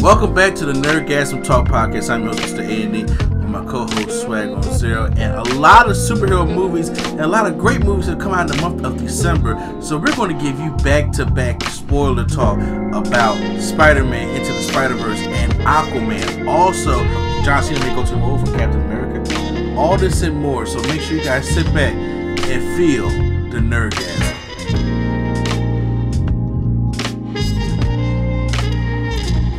Welcome back to the Nerdgasm Talk Podcast. I'm your host, Mr. Andy, with my co-host Swag on Zero, and a lot of superhero movies and a lot of great movies that come out in the month of December. So we're going to give you back-to-back spoiler talk about Spider-Man Into the Spider-Verse and Aquaman. Also, John Cena may go to the role for Captain America. All this and more. So make sure you guys sit back and feel the Nerdgasm.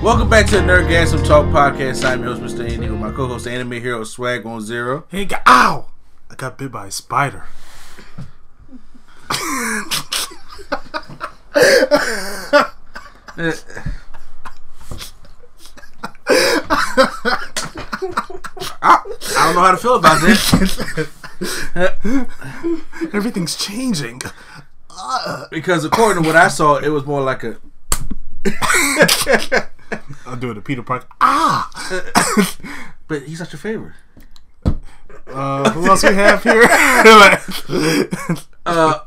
Welcome back to the Nerdgasm Talk Podcast. I'm your host, Mr. Andy, with my co-host, Anime Hero Swag on Zero. Hey, got, ow! I got bit by a spider. I, I don't know how to feel about this Everything's changing. because, according to what I saw, it was more like a. I'm doing the Peter Parker. Ah! But he's not your favorite. Uh, who else we have here? Uh,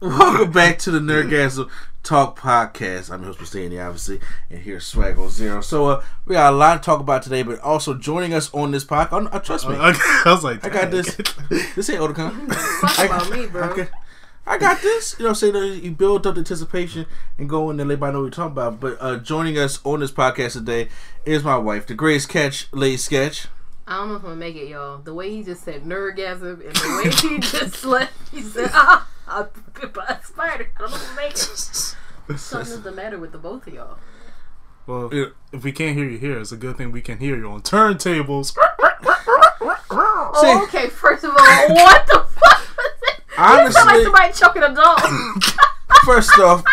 welcome back to the Nerdgasm Talk Podcast. I'm your host, Mr. Andy, obviously, and here's Swag on Zero. So, uh, we got a lot to talk about today, but also joining us on this podcast. Uh, trust me, I was like, I got this. This ain't Otakon. Talk about me, bro. Okay. I got this. You know what I'm saying? You build up the anticipation and go in and let everybody know what you're talking about. But uh, joining us on this podcast today is my wife, the greatest catch, Lady Sketch. I don't know if I'm gonna make it, y'all. The way he just said nerdgasm and the way he just left, he said, ah, I'm bit by a spider. I don't know if I'm gonna make it. Something's the matter with the both of y'all. Well, Yeah. if we can't hear you here, it's a good thing we can hear you on turntables. Oh, okay, first of all, what the fuck it? You like Honestly, somebody choking a dog. first off,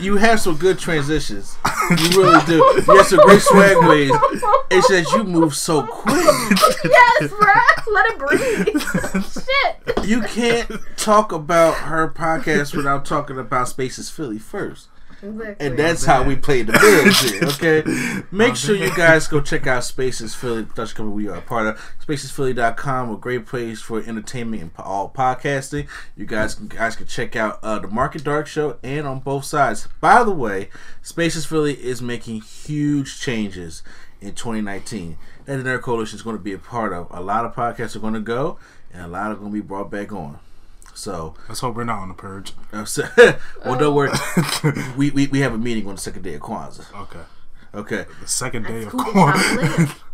you have some good transitions. You really do. You have some great swag ways. It's just you move so quick. yes, bruh. Let it breathe. Shit. You can't talk about her podcast without talking about Spaces Philly first. Exactly. And that's how we play the bids here, okay? Make sure you guys go check out Spaces Philly, Dutch company we are a part of. SpacesPhilly.com, a great place for entertainment and all podcasting. You guys can, guys can check out uh, the Market Dark Show and on both sides. By the way, Spaces Philly is making huge changes in 2019 that the Nerd Coalition is going to be a part of. A lot of podcasts are going to go, and a lot are going to be brought back on. So, Let's hope we're not on the purge. so well, don't worry. we, we, we have a meeting on the second day of Kwanzaa. Okay. Okay. The second day of Who did corn. Tom live?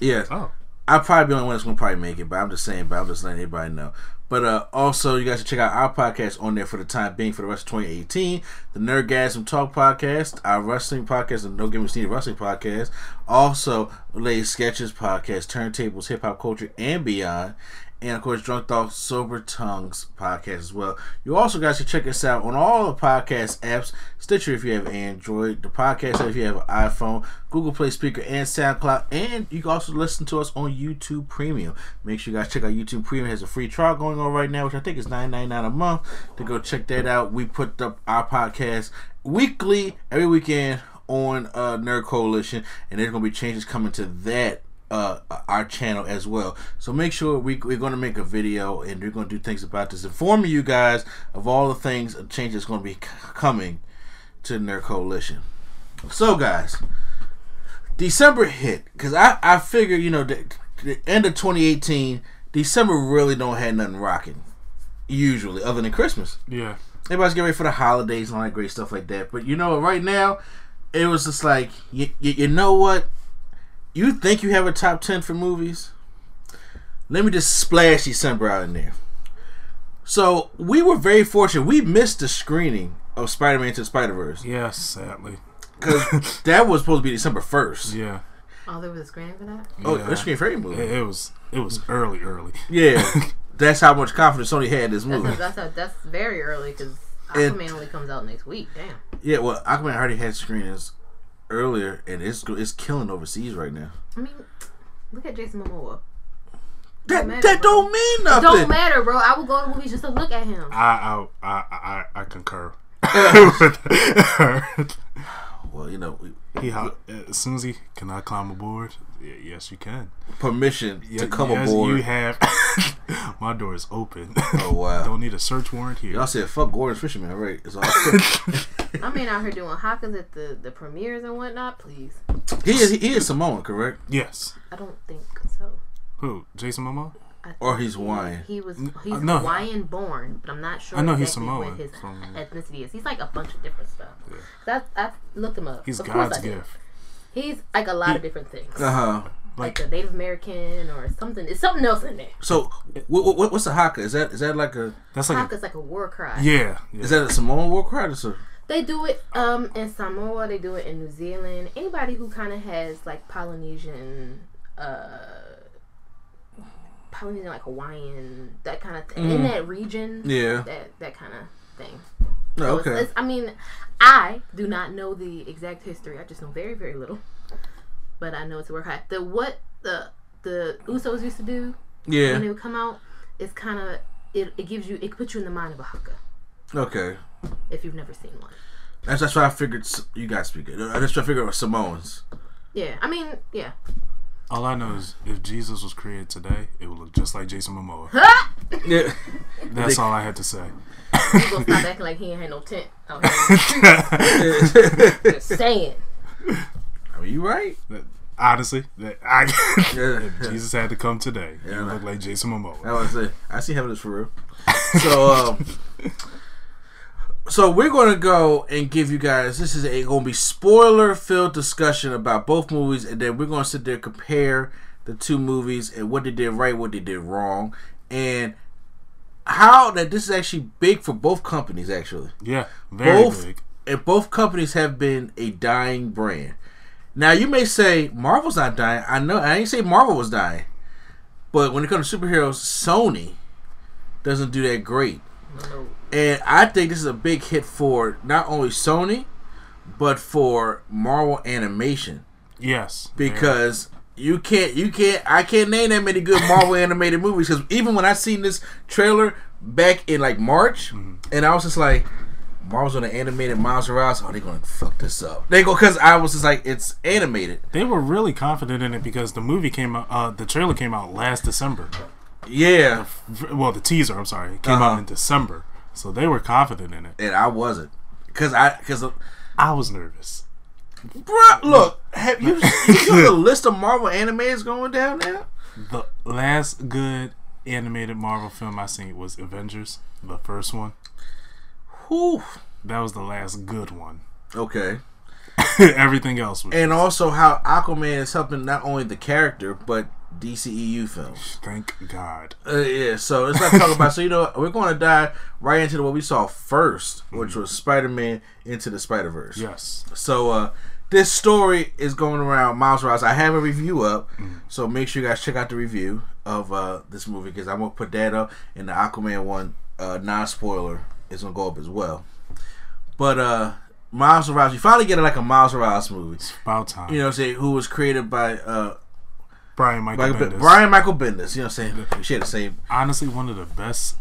Yeah. Oh. I'll probably be the only one that's gonna probably make it, but I'm just saying, but I'm just letting everybody know. But uh, also, you guys should check out our podcast on there for the time being for the rest of 2018. The Nerdgasm Talk podcast, our wrestling podcast, and No Give Me Sneed Wrestling podcast. Also, Lady Sketches podcast, Turntables, Hip Hop Culture, and Beyond. And of course, Drunk Thoughts, Sober Tongues podcast as well. You also guys should check us out on all the podcast apps Stitcher if you have Android, the podcast if you have an iPhone, Google Play Spreaker, and SoundCloud. And you can also listen to us on YouTube Premium. Make sure you guys check out YouTube Premium. It has a free trial going on right now, which I think is nine ninety nine a month. To go check that out. We put up our podcast weekly, every weekend on uh, Nerd Coalition, and there's gonna be changes coming to that uh, our channel as well. So make sure we, we're going to make a video and we're going to do things about this, informing you guys of all the things, uh, changes going to be c- coming to the Nerd Coalition. So guys, December hit because I I figure you know the, the end of 2018, December really don't have nothing rocking usually other than Christmas. Yeah. Everybody's getting ready for the holidays and all that great stuff like that. But you know, right now, it was just like, you, you, you know what? You think you have a top 10 for movies? Let me just splash December out in there. So, we were very fortunate. We missed the screening of Spider Man to the Spider Verse. Yes, sadly. Because that was supposed to be December 1st. Yeah. Oh, there was a screen for that? Oh, yeah. that's a screen fairy movie. It, it was it was early, early. Yeah. that's how much confidence Sony had in this That's, movie. a, that's, a, that's very early because And- Aquaman only comes out next week. Damn. Yeah, well, Aquaman already had screenings earlier, and it's it's killing overseas right now. I mean, look at Jason Momoa. That matter, that bro. don't mean It nothing. don't matter, bro. I will go to movies just to look at him. I I I I, I concur. with her. Well, you know, we- he ho- uh, as soon as he can I climb aboard? Yeah, yes, you can. permission Yeah, to come yes, aboard. You have. My door is open. Oh, wow. Don't need a search warrant here. Y'all said fuck Gorton's Fisherman, right? It's all I mean, out here doing hakas at the the premieres and whatnot. Please, he is he is Samoan, correct? Yes. I don't think so. Who? Jason Momoa? I Or he's he- Hawaiian. He was he's uh, no. Hawaiian born, but I'm not sure I know he's Samoan what his ethnicity is. He's like a bunch of different stuff. That I looked him up. He's Of God's gift. He's like a lot of different things, Uh huh. like, a Native American or something. It's something else in there. So, what, what, what's a haka? Is that is that like a That's like. Haka's like a war cry. Yeah. yeah. is that a Samoan war cry? Or so- They do it um in Samoa. They do it in New Zealand. Anybody who kind of has like Polynesian, uh, Polynesian like Hawaiian, that kind of thing in that region. Mm. Yeah. that that kind of thing. So it's- okay. it's- I mean, I do not know the exact history. I just know very very little. But I know it's a work high. The what the the Usos used to do Yeah, when they would come out it's kind of it, it gives you it puts you in the mind of a haka Okay. if you've never seen one. That's that's why I figured you guys speak it. I just try to figure out Simone's. Yeah, I mean, yeah. All I know is if Jesus was created today, it would look just like Jason Momoa. Yeah. That's all I had to say. He gonna stop acting like he ain't had no tent out here. Just saying. Are you right? Honestly, that I, Yeah. Jesus had to come today. He Yeah. would look like Jason Momoa. I was say I see having this for real. So um So we're gonna go and give you guys this is a gonna be spoiler filled discussion about both movies and then we're gonna sit there compare the two movies and what they did right, what they did wrong, and how that this is actually big for both companies actually. Yeah, very both big. and both companies have been a dying brand. Now you may say Marvel's not dying. I know I ain't say Marvel was dying, but when it comes to superheroes, Sony doesn't do that great. And I think this is a big hit for not only Sony, but for Marvel Animation. Yes, because you can't you can't I can't name that many good Marvel animated movies because even when I seen this trailer back in like March and I was just like Marvel's gonna animate Miles Morales. Oh they gonna fuck this up. They go because I was just like it's animated. They were really confident in it because the movie came out. Uh, the trailer came out last December. yeah. Well, the teaser, I'm sorry, it came Uh-huh. out in December, so they were confident in it. and I wasn't because I because I was nervous. bruh look have you you know the list of Marvel animators going down now The last good animated Marvel film I seen was Avengers, the first one. Whew. That was the last good one. okay Everything else was. and also how Aquaman is helping not only the character but DCEU films thank God. Uh, yeah, so let's not talk about. So you know, we're going to dive right into what we saw first, which was Spider-Man into the Spider-Verse. Yes. So uh, this story is going around Miles Morales. I have a review up, so make sure you guys check out the review of uh, this movie because I'm gonna put that up, and the Aquaman one, uh, non-spoiler, is gonna go up as well. But uh, Miles Morales, you finally get like a Miles Morales movie. It's About time. You know, what I'm saying who was created by uh, Brian Michael Bendis. Brian Michael Bendis. You know, what I'm saying we share the same Honestly, one of the best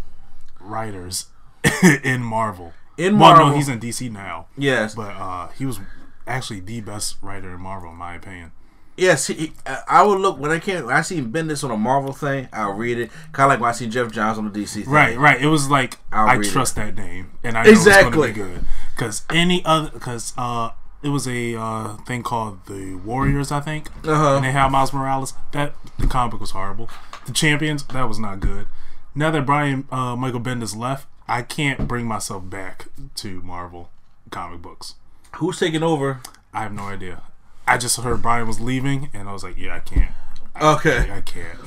writers in Marvel. in Well, Marvel. no, he's in DC now, yes, but uh, he was actually the best writer in Marvel, in my opinion. Yes, he, I would look when I came. When I seen Bendis on a Marvel thing, I'll read it. Kind of like when I see Geoff Johns on the DC thing. Right, right. It was like I'll I trust that name, and I know Exactly. it's going to be good. Because any other, because uh, it was a uh, thing called the Warriors, I think, Uh-huh. and they had Miles Morales. That the comic book was horrible. The Champions, that was not good. Now that Brian uh, Michael Bendis left, I can't bring myself back to Marvel comic books. Who's taking over? I have no idea. I just heard Brian was leaving, and I was like, yeah, I can't. Okay. I can't.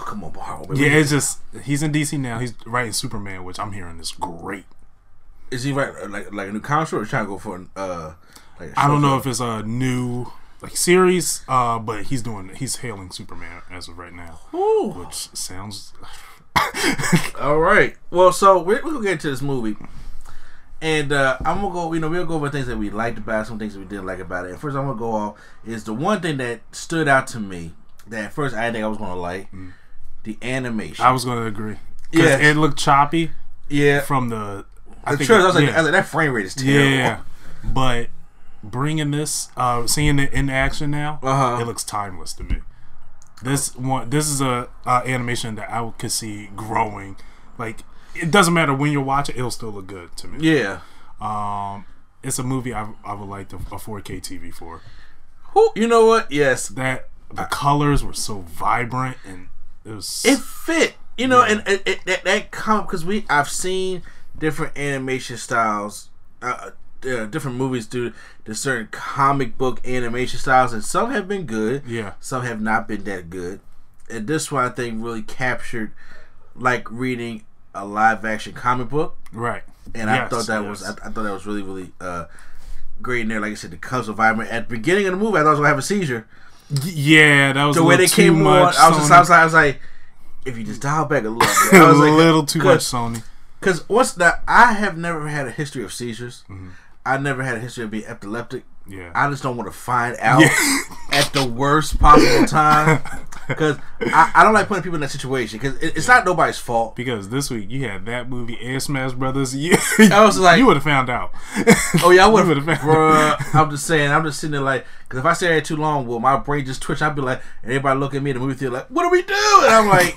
Oh, come on, Marvel. baby. Yeah, it's just he's in DC now. He's writing Superman, which I'm hearing is great. Is he right? Like like a new comic or trying to go for an uh? Like I don't know if it's a new like series, uh, but he's doing he's hailing Superman as of right now, Ooh. which sounds All right. Well, so we're, we're gonna get into this movie, And uh, I'm gonna go. You know, we'll go over things that we liked about, it, some things that we didn't like about it. And first, I'm gonna go off is the one thing that stood out to me that at first I didn't think I was gonna like the animation. I was going to agree. Yeah. it looked choppy yeah, from the. I the think trailer. I was, like, yeah. I was like, that frame rate is terrible. Yeah, but bringing this, uh, seeing it in action now, Uh-huh. it looks timeless to me. This one, this is a uh, animation that I could see growing. Like it doesn't matter when you watch it, it'll still look good to me. yeah. Um, it's a movie I, I would like to, a 4K TV for. Who, you know what? Yes, That the colors were so vibrant and it was. it fit. You know, and it, it, that that come because we I've seen different animation styles, uh, uh, different movies do the certain comic book animation styles, and some have been good. Yeah. some have not been that good, and this one I think really captured like reading a live action comic book, right. and I thought that yes. was I, I thought that was really really uh, great in there. Like I said, the are vibrant. At the beginning of the movie, I thought I was gonna have a seizure. yeah, that was The a way they came on. I was, just. I was like, I was like, if you just dial back a little bit, a I was like, little too much, Sony. Because what's that? I have never had a history of seizures. Mm-hmm. I never had a history of being epileptic. Yeah. I just don't want to find out at the worst possible time. Because I, I don't like putting people in that situation. Because it, it's not nobody's fault. Because this week you had that movie and Smash Brothers. You, I was like- you would have found out. Oh yeah, I would would've found- Bruh, I'm just saying. I'm just sitting there like, because if I stay there too long, will my brain just twitch? I'd be like, and everybody look at me in the movie theater like, what do we do? And I'm like,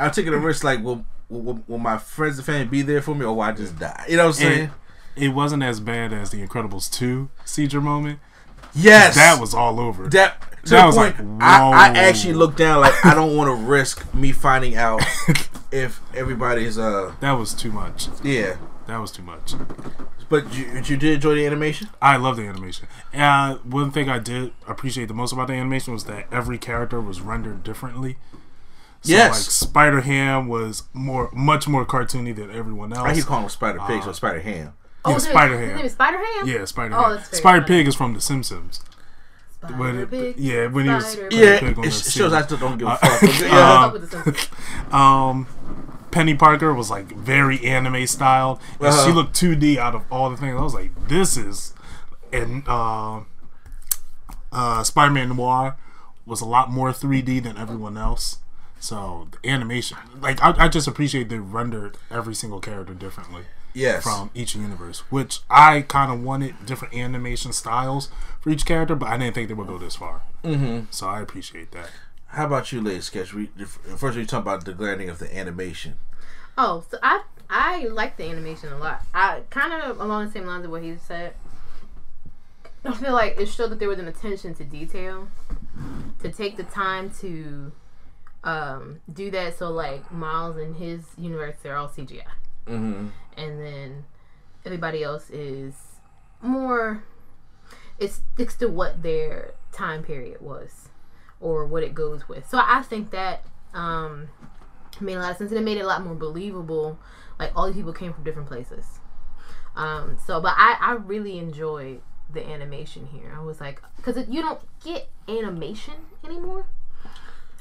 I'm taking a risk. Like, will, will, will my friends and family be there for me, or will I just die? You know what I'm saying? And it wasn't as bad as the Incredibles two seizure moment. yes, That was all over. that. To That the was point, like, I, I actually looked down like I don't want to risk me finding out if everybody's uh that was too much. yeah. That was too much. But you, you did enjoy the animation. I love the animation. And one thing I did appreciate the most about the animation was that every character was rendered differently. So Yes. like Spider Ham was more, much more cartoony than everyone else. I keep calling him Spider Pig, Uh, so Spider Ham. Yeah, his- Spider His name Ham. is Spider Ham. Yeah, Spider Oh, Ham. that's very Spider funny. Pig is from The Simpsons. When it- Pig, yeah, when he was- Yeah, Pig it, on it the shows I still don't give a Uh, fuck. Yeah. What's up with the Simpsons? Um, Peni Parker was like very anime styled, and she Uh-huh. looked 2D out of all the things. I was like, this is, and uh, uh, Spider Man Noir was a lot more 3D than everyone else. So the animation, like I, I just appreciate they rendered every single character differently Yes. from each universe, which I kind of wanted different animation styles for each character, but I didn't think they would go this far. Mm-hmm. So I appreciate that. How about you, Lady Sketch? We, first, we talk about the glaring of the animation. Oh, so I I like the animation a lot. I kind of along the same lines of what he said. I feel like it showed that there was an attention to detail, to take the time to um, do that. So like Miles and his universe, they're all CGI, Mm-hmm. and then everybody else is more. It sticks to what their time period was, or what it goes with. So I think that um, made a lot of sense and it made it a lot more believable like all these people came from different places um so but i i really enjoyed the animation here i was like because you don't get animation anymore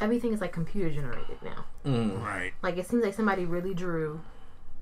everything is like computer generated now Right. like it seems like somebody really drew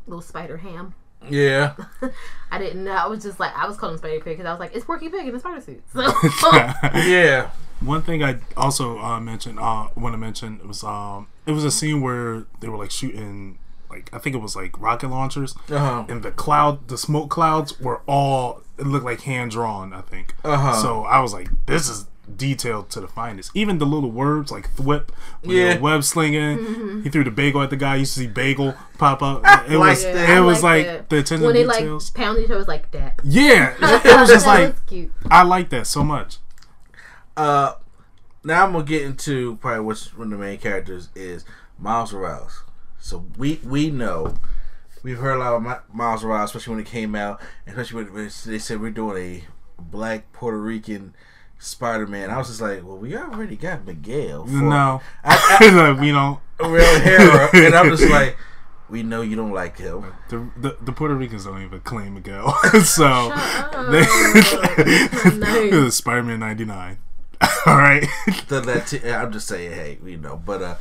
little spider ham Yeah. i didn't know i was just like i was calling spider pig because i was like it's porky pig in a spider suit so Yeah. One thing I also uh, mentioned, uh, want to mention it was um, it was a scene where they were like shooting, like I think it was like rocket launchers, Uh-huh. and the cloud, the smoke clouds were all it looked like hand drawn. I think. Uh-huh. So I was like, this is detailed to the finest. Even the little words like thwip, Yeah. they were web slinging. He threw the bagel at the guy. You used to see bagel pop up. It Like was that. it I was like that. the attention when to they like details. pounded each other it was like that yeah, it, it was just like was cute I like that so much. Uh, now I'm gonna get into probably what's one of the main characters is Miles Morales. So we we know we've heard a lot of Mi- Miles Morales, especially when it came out, especially when when they said we're doing a black Puerto Rican Spider-Man. I was just like, well, we already got Miguel. For No, I, Like, we don't. I, real hero, and I'm just like, we know you don't like him. The, the, the Puerto Ricans don't even claim Miguel, so up. they, Spider Man ninety nine. All right, the Lati- I'm just saying, hey, you know, but uh,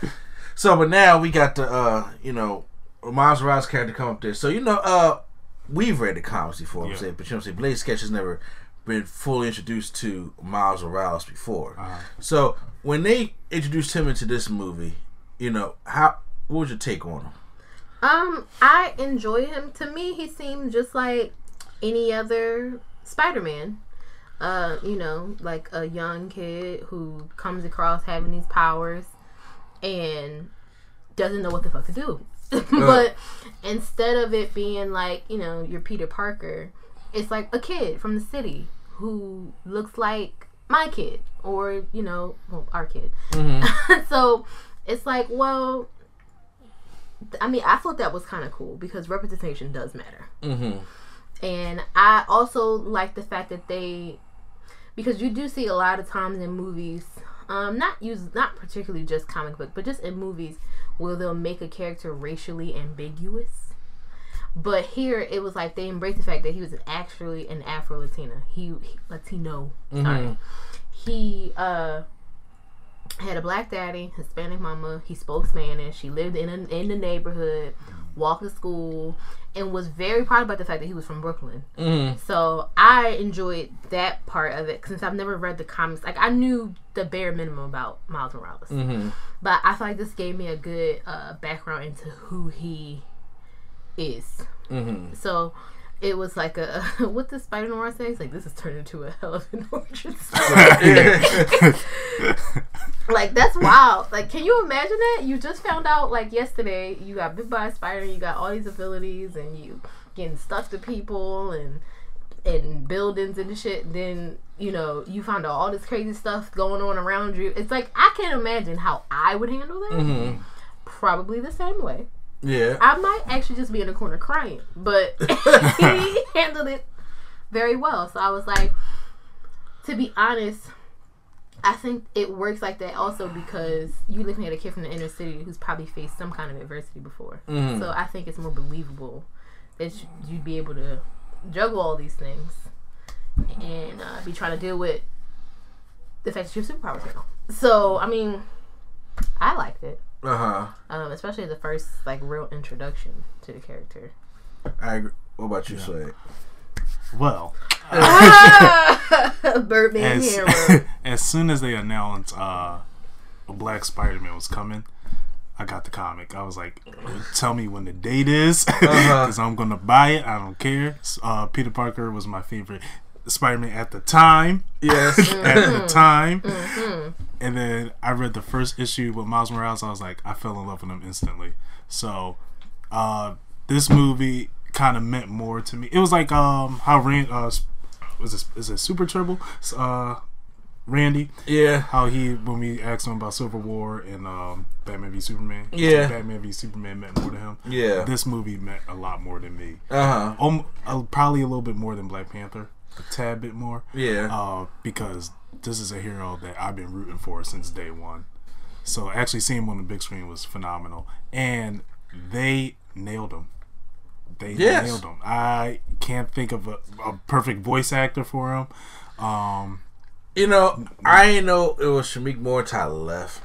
so but now we got the uh, you know, Miles Morales character come up there. So you know, uh, we've read the comics before. I'm Yeah. saying, but you know what I'm saying. Lady Sketch has never been fully introduced to Miles Morales before. Uh-huh. So when they introduced him into this movie, you know how what was your take on him? Um, I enjoy him. To me, he seemed just like any other Spider-Man. Uh, you know, like a young kid who comes across having these powers and doesn't know what the fuck to do. but instead of it being like, you know, you're Peter Parker, it's like a kid from the city who looks like my kid or, you know, well, our kid. so it's like, well, I mean, I thought that was kind of cool because representation does matter. Mm-hmm. And I also like the fact that they, because you do see a lot of times in movies, um, not use not particularly just comic book, but just in movies where they'll make a character racially ambiguous. But here it was like they embraced the fact that he was actually an Afro Latina. He, he Latino. Sorry. He uh had a black daddy, Hispanic mama. He spoke Spanish. He lived in a, in the neighborhood, walked to school, and was very proud about the fact that he was from Brooklyn. So I enjoyed that part of it since I've never read the comics. Like I knew the bare minimum about Miles Morales, but I feel like this gave me a good uh, background into who he is. Mm-hmm. So. It was like a what the Spider Noir says like this has turned into a hell of an origin story. Like that's wild. Like, can you imagine that? You just found out like yesterday you got bit by a spider, you got all these abilities, and you getting stuck to people and and buildings and shit. Then you know you find out all this crazy stuff going on around you. It's like I can't imagine how I would handle that. Mm-hmm. Probably the same way. Yeah. I might actually just be in a corner crying, but he handled it very well. So I was like, to be honest, I think it works like that also because you're looking at a kid from the inner city who's probably faced some kind of adversity before. So I think it's more believable that you- you'd be able to juggle all these things and uh, be trying to deal with the fact that you have superpowers now. So I mean, I liked it, Uh huh. um, especially the first like real introduction to the character. I agree. What about you, Slade? Well, Birdman as, hero. as soon as they announced uh, a Black Spider Man was coming, I got the comic. I was like, tell me when the date is, because I'm going to buy it. I don't care. Uh, Peter Parker was my favorite Spider Man at the time. Yes. at the time. And then I read the first issue with Miles Morales. I was like, I fell in love with him instantly. So, uh, this movie kind of meant more to me. It was like um how Rand uh was this is it Super Turbo uh Randy yeah. how he when we asked him about Civil War and um Batman v Superman Yeah. Batman v Superman meant more to him Yeah. this movie meant a lot more to me Uh huh. um, uh, probably a little bit more than Black Panther a tad bit more Yeah. uh, because this is a hero that I've been rooting for since day one. So actually seeing him on the big screen was phenomenal, and they nailed him. They Yes. nailed him. I can't think of a, a perfect voice actor for him. Um, You know, I didn't know it was Shameik Moore until I left.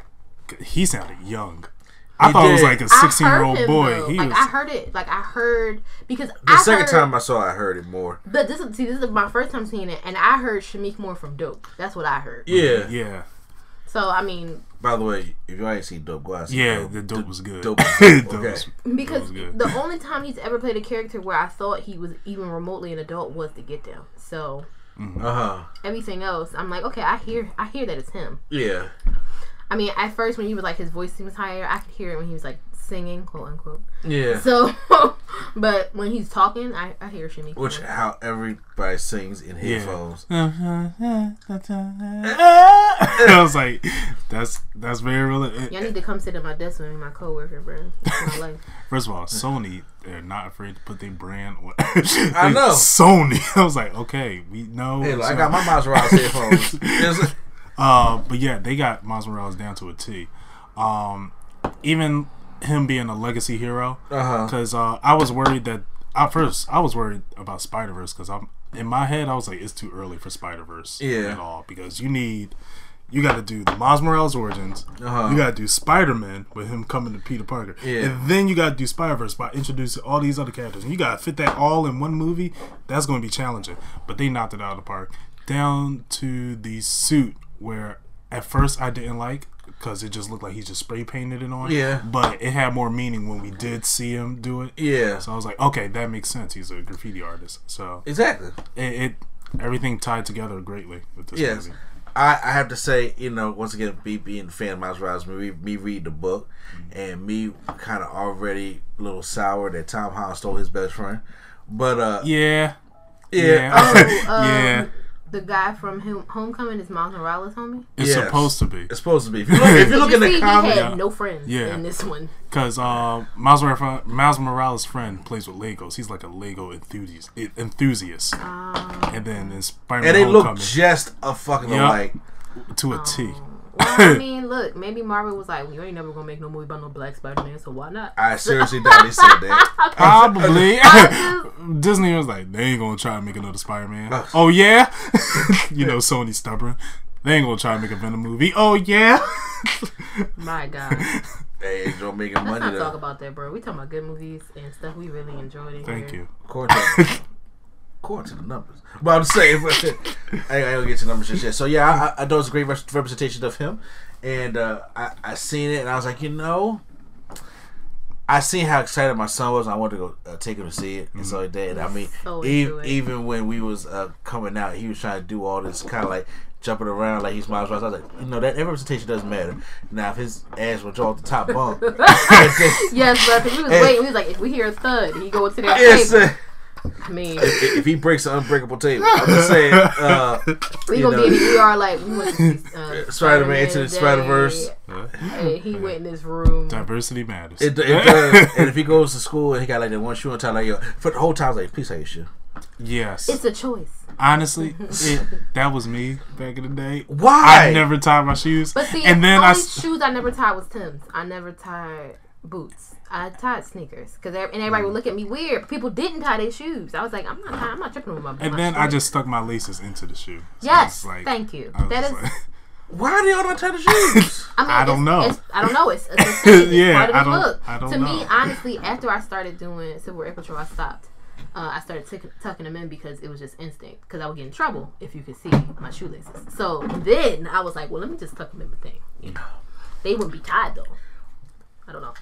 he sounded young. I He thought it was like a sixteen-year-old boy. though. He like was. I heard it. Like I heard because The I second heard, time I saw it, I heard it more. But this is see, this is my first time seeing it, and I heard Shameik Moore from Dope. That's what I heard. Yeah. yeah, So I mean, By the way, if you ain't seen Dope, go out yeah. Dope. The dope was good. Dope. was Dope dope. okay. was- because was good. the only time he's ever played a character where I thought he was even remotely an adult was the Get Down. So Uh huh. everything else, I'm like, okay, I hear, I hear that it's him. Yeah. I mean, at first when he was like his voice seems higher, I could hear it when he was like singing, quote unquote. Yeah. So, but when he's talking, I, I hear Shimmy. Which Moore. how everybody sings in headphones. I was like, that's that's very real. Eh, Y'all need to come sit at my desk with me, my coworker, bro. It's my life. First of all, Sony they're not afraid to put their brand on. I know. Sony. I was like, okay, we know. Hey, look, I got my Miles Morales headphones. Uh, but yeah, they got Miles Morales down to a T. Um, even him being a legacy hero, Uh-huh. because uh, I was worried that at first I was worried about Spider Verse because I'm in my head I was like it's too early for Spider Verse Yeah. at all because you need you got to do the Miles Morales origins. Uh-huh. You got to do Spider Man with him coming to Peter Parker, Yeah. and then you got to do Spider Verse by introducing all these other characters. And you got to fit that all in one movie. That's going to be challenging, but they knocked it out of the park. Down to the suit where at first I didn't like because it just looked like he just spray painted it on. Yeah. but it had more meaning when we did see him do it. Yeah. So I was like, okay, that makes sense. He's a graffiti artist. So Exactly. it, it everything tied together greatly with this Yes. movie. I, I have to say, you know, once again, me being a fan of Miles Morales, me, me read the book, and me kind of already a little sour that Tom Holland stole his best friend. But, uh, Yeah. yeah. I was Oh, um, yeah. The guy from Hom- Homecoming is Miles Morales, homie. It's Yes. supposed to be It's supposed to be. If you look, if you look you in the see, he comics, had no friends Yeah. in this one. because uh, Miles, Morales, Miles Morales' friend plays with Legos. He's like a Lego enthusiast. Enthusiast. Ah. and then in Spider-Man and they look just a fucking Yup. alike. to a T. Well, I mean, look, maybe Marvel was like, "We ain't never gonna make no movie about no Black Spider-Man, so why not?" I seriously doubt they said that. Probably. Disney was like, they ain't gonna try to make another Spider-Man. oh yeah, you know Sony's stubborn. They ain't gonna try to make a Venom movie. Oh yeah. My God, They enjoy making let's money not talk about that, bro. We talking about good movies and stuff we really enjoyed. In Thank here. you. According to, according to the numbers. But I'm saying, but, I, I don't get to numbers just yet. So yeah, I, I, know it's a great res- representation of him, and uh, I I seen it, and I was like, you know, I seen how excited my son was. And I wanted to go uh, take him to see it, and so like did. And I mean, So e- even when we was uh, coming out, he was trying to do all this kind of like jumping around like he's Miles Morales. I was like, you know, that, that representation doesn't matter. Now, if his ass would draw the top bunk, Yes, but we was waiting. We was like, if we hear a thud, he go into that yes, I mean, if he breaks an unbreakable table, I'm just saying. Uh, we you gonna know. be in the ER like we went to uh, Spider-Man into the today. Spider-Verse. Hey, he went in this room. Diversity matters. It, it does. and if he goes to school and he got like that one shoe on top, like yo, for the whole time, I was like, please take your shoe. yes. It's a choice. Honestly, it, that was me back in the day. Why? I never tied my shoes. But see, and then only I s- shoes I never tied was Tim's. I never tied boots. I tied sneakers because and everybody would look at me weird. People didn't tie their shoes. I was like, I'm not. I'm not tripping with my. Shoes. And my then I just stuck my laces into the shoe. So Yes, like- thank you. That is. like- Why do y'all not tie the shoes? I, mean, I don't know. It's, I don't know. It's, it's, a. It's Yeah, part of I don't-. I don't to me, honestly, after I started doing Civil Air Patrol, I stopped. Uh, I started tuck tucking them in because it was just instinct. Because I would get in trouble if you could see my shoelaces. So then I was like, well, let me just tuck them in my thing. You know, they wouldn't be tied though. I don't know.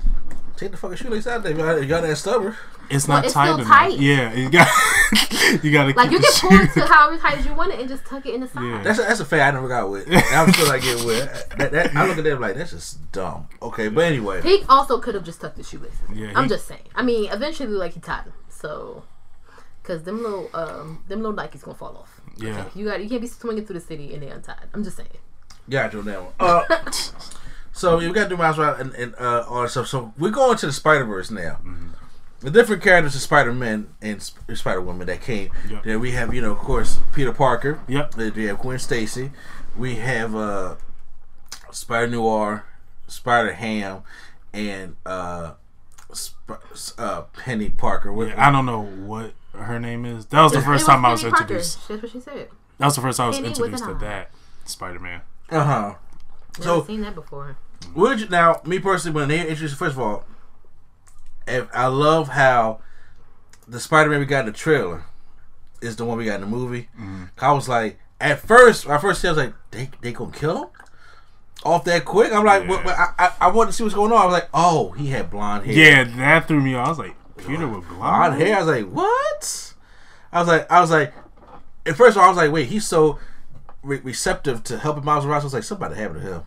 Take the fucking shoelace out there. You got that stubborn. It's Well, not it's tight still tight. Yeah, you got you got to Like keep you the can pull it shoe. to however tight you want it and just tuck it in the side. Yeah. That's a, that's a fact I never got with. I'm still not getting with. That, that, I look at them like that's just dumb. Okay, but anyway, He also could have just tucked the shoelaces. Yeah, I'm he- just saying. I mean, eventually, like he tied them. So, because them little, um, them little Nikes gonna fall off. Yeah. You got, you can't be swinging through the city and they untied. I'm just saying. got you on that one. Uh, so we got to do Miles Morales and, and uh, all that stuff. So we're going to the Spider Verse now. The different characters of Spider Man and Spider Woman that came. Yep. There we have, you know, of course, Peter Parker. Yep. We have Gwen Stacy. We have uh, Spider Noir, Spider Ham, and uh, Sp- uh, Peni Parker. What- Yeah, I don't know what her name is. That was the first It time I was Peni Parker. introduced. That's what she said. That was the first time I was Penny introduced to that Spider Man. Uh huh. Never So seen that before. Would you now, me personally, when they introduced, first of all, if I love how the Spider-Man we got in the trailer is the one we got in the movie. Mm-hmm. I was like, at first, my first I was like, they they gonna kill him off that quick. I'm like, Yeah. I, I I wanted to see what's going on. I was like, oh, he had blonde hair. Yeah, that threw me off. I was like, Peter with blonde blonde hair. I was like, what? I was like, I was like, at first of all, I was like, wait, he's so re- receptive to helping Miles Morales. I was like, somebody happened to him.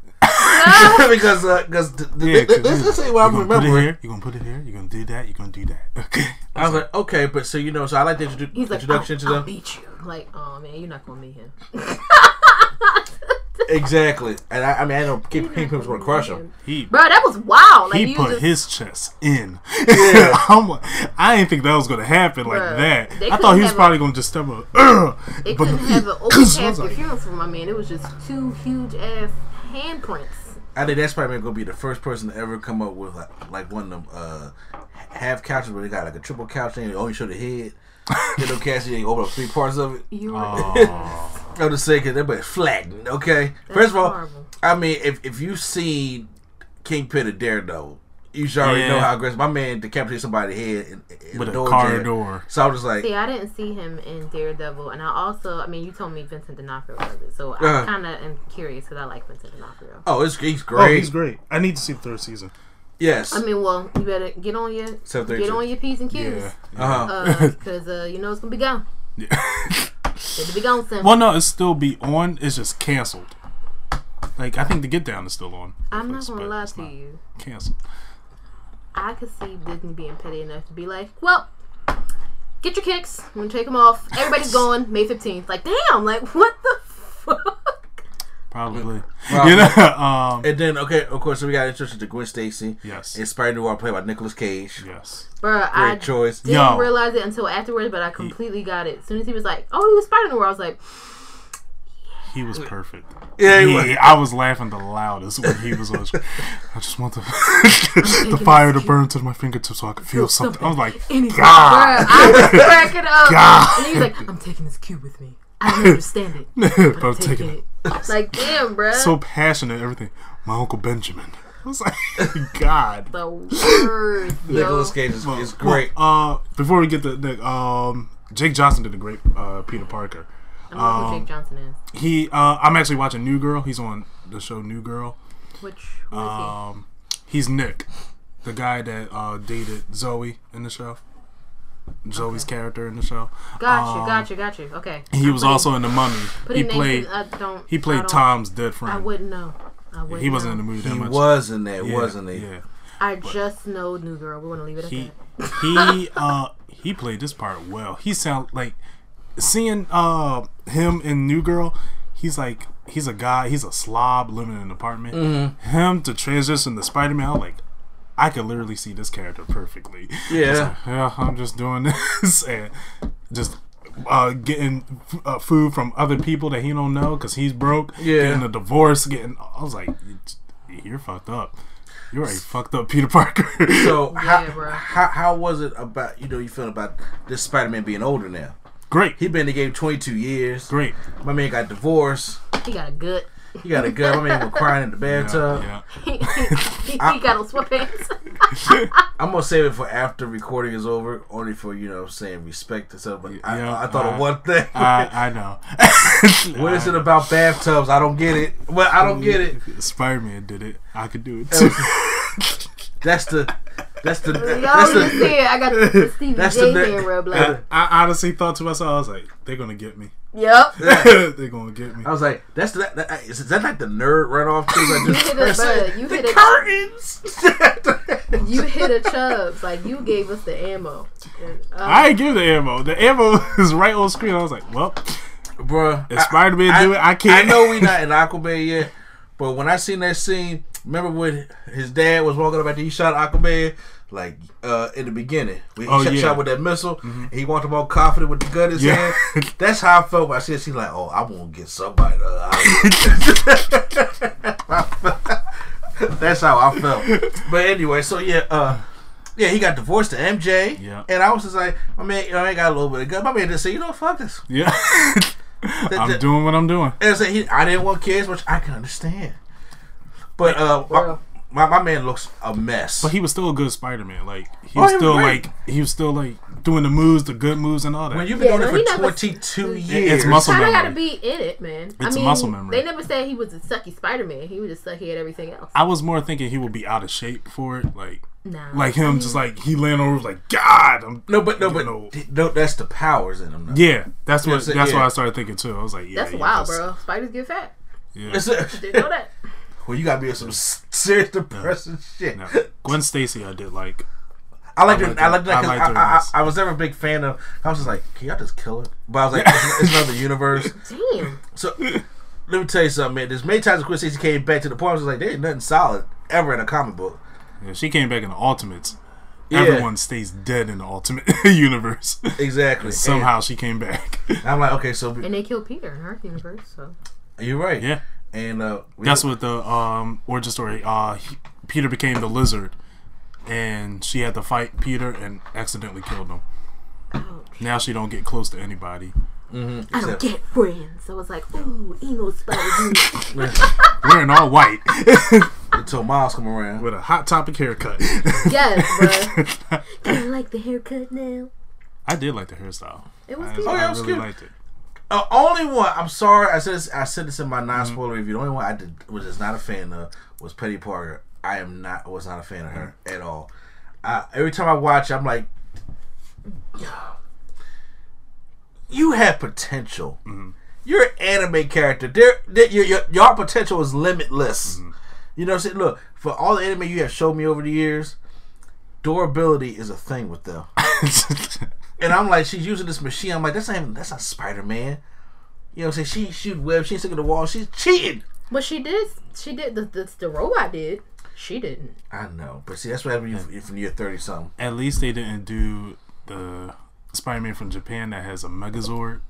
Because because uh, Yeah, let's, let's see what I'm you gonna put it remembering. here. You gonna put it here. You're gonna do that. You're gonna do that. Okay. I was like, okay, but so you know, so I like the introdu- He's like, introduction I'll, to I'll them. beat you. Like, oh man, you're not gonna meet him. Exactly, and I, I mean, I know Kingpin was gonna crush him. He Bro, that was wild. Like, he you put just, his chest in. Yeah. I'm like, I didn't think that was gonna happen like that. I thought he was probably a- gonna just step up. Ugh. It But- couldn't have an open I casket like- funeral for my man. It was just two huge ass handprints. I think that Spider-Man gonna be the first person to ever come up with like, like one of them uh, half couches where they got like a triple couch and they only show the head. Get them couches, you open up three parts of it. You Oh. I'm just saying, cause everybody's flattened. Okay, first of all, horrible. I mean, if if you see Kingpin of Daredevil, you should already Yeah. know how aggressive. My man decapitated somebody's head in, in With a door car jam. door. So I was just like, See, I didn't see him in Daredevil, and I also, I mean, you told me Vincent D'Onofrio was it, so Uh-huh. I kind of am curious because I like Vincent D'Onofrio. oh, it's he's Oh, great. he's great. I need to see the third season. Yes. I mean, well, you better get on your get on your p's and q's, Yeah. uh-huh. because uh, you know it's gonna be gone. Yeah. It'll be gone soon. Well, no, it's still be on. It's just canceled. Like I think the Get Down is still on. I'm not Netflix, gonna but lie to you. Canceled. I could see Disney being petty enough to be like, well, get your kicks. I'm gonna take them off. Everybody's going May 15th. Like, damn, like what the fuck? Probably. Well, you know. Um. And then, okay, of course, we got introduced to Gwen Stacy. Yes. And Spider Noir played by Nicolas Cage. Yes. Bruh, I Great choice. didn't Yo. realize it until afterwards, but I completely got it. As soon as he was like, oh, he was Spider Noir, I was like, He was perfect. Yeah, he He- was. I was laughing the loudest when he was on. I just want the the fire to burn to my fingertips so I can feel something. I was like, anything. God. Bruh, I was cracking up. God. And he was like, I'm taking this cube with me. I don't understand it. but But I'm I'm taking taking it. it. Like, damn, bruh. So passionate, everything. My uncle Benjamin. I was like, God. the worst, yo. Nicolas Cage is, is great. Well, uh, before we get to the um, Jake Johnson did a great uh, Peter Parker. I don't know who Jake Johnson is. He, uh, I'm actually watching New Girl. He's on the show New Girl. Which, who is Um, he's Nick, the guy that uh, dated Zooey in the show. Zooey's character in the show. he? Got you, um, got you, got you. Okay. He was also in the Mummy. Put He names played. in- I don't. He I played don't- Tom's dead friend. I wouldn't know. I wouldn't. He wasn't in the movie that He much. was in that, Yeah, wasn't he? Yeah. I just know New Girl. We want to leave it at he that. he uh he played this part well. He sound like seeing uh him in New Girl. He's like he's a guy. He's a slob living in an apartment. Mm-hmm. Him to transition to Spider Man. I'm like I could literally see this character perfectly. Yeah. Like, yeah, I'm just doing this and just. Uh, getting uh, food from other people that he don't know because he's broke. Yeah. getting a divorce. Getting, I was like, you're fucked up. You're a fucked up Peter Parker. So how, Yeah, bro. how how was it about you know you feeling about this Spider Man being older now? Great, He been in the game twenty two years. great. My man got divorced. He got a good. He got a gun. My man was crying in the bathtub. Yeah, he, he got on sweatpants. I'm gonna save it for after recording is over, only for you know saying respect and stuff. But I, Yeah, I thought uh, of one thing. I, I know. what is it about bathtubs? I don't get it. Well, I don't get it. Spider Man did it. I could do it too. That's the that's the Y'all that's just the said I got the Stevie that's J the- hand rub. Like, I honestly thought to myself, I was like, they're gonna get me. yep. they're gonna get me. I was like, that's the that, that, is that like the nerd run off too? Like You hit a press bud. You the hit a curtains. you hit a chubs. Like you gave us the ammo. And, uh, I ain't give the ammo. The ammo is right on screen. I was like, well, Bruh, if Spider Man do it, I can't. I know we not in Aquaman yet, but when I seen that scene, remember when his dad was walking up after he shot Aquaman, like uh, in the beginning, when he Oh, shot, yeah. shot with that missile, and he wanted more confident with the gun in his Yeah. hand. That's how I felt. When I said she's like, "Oh, I want to get somebody." That's how I felt. But anyway, so yeah, uh, yeah, he got divorced to MJ. Yeah. and I was just like, my man, you know, I ain't got a little bit of gun. My man just said, you know, fuck this. yeah. I'm that- doing what I'm doing. And I he, I didn't want kids, which I can understand. But uh, my, my my man looks a mess. But he was still a good Spider Man. Like he Oh, was he was still like he was still like doing the moves, the good moves, and all that. when you've been Yeah, doing no, it for never- twenty two It's years, muscle Kinda memory. gotta be in it, man. I It's mean, muscle memory. They never said he was a sucky Spider Man. He was just sucky at everything else. I was more thinking he would be out of shape for it, like Nah. like him, just like he laying over like God. I'm No, but no, but old." no, that's the powers in him. Though. yeah, that's Yeah, what so- that's yeah. what I started thinking too. I was like, yeah, That's he wild, just- bro. Spiders get fat. Yeah. Didn't know that. well, you gotta be on some serious depressing shit. No. Gwen Stacy, I did like. I like I it. liked I her- like that. I 'cause liked I, her I, I. I was never a big fan of. I was just like, can y'all just kill it? But I was like, it's, it's another universe. Damn. So let me tell you something, man. There's many times when Gwen Stacy came back to the point. I was like, there ain't nothing solid ever in a comic book. Yeah, she came back in the Ultimates. Yeah. Everyone stays dead in the Ultimate universe. Exactly. Somehow she came back. I'm like, okay, so And they killed Peter in her universe. So you're right. yeah, And uh, that's what the um origin story. Uh, he- Peter became the lizard, and she had to fight Peter and accidentally killed him. Now she don't get close to anybody. I don't get friends. So I was like, ooh, emo spider. Wearing all white Until Miles come around. with a hot topic haircut. yes, bro. Kind of like the haircut now. I did like the hairstyle. It was I, cute. I Oh, yeah, it was really cute. liked it. Uh, only one. I'm sorry. I said this, I said this in my non-spoiler Mm-hmm. review. The only one I did was just not a fan of was Peni Parker. I am not was not a fan of her Mm-hmm. at all. Uh, every time I watch, I'm like, you have potential. Mm-hmm. You're an anime character. There, there your, your your potential is limitless. Mm-hmm. You know what I'm saying? Look, for all the anime you have showed me over the years, durability is a thing with them. And I'm like, she's using this machine. I'm like, that's not even, that's not Spider Man. You know what I'm saying? She shoot web. She's sticking the wall. She's cheating. But she did. She did. The, the, the robot did. She didn't. I know, but see, that's what happens when you from year thirty something. At least they didn't do the Spider-Man from Japan that has a Megazord.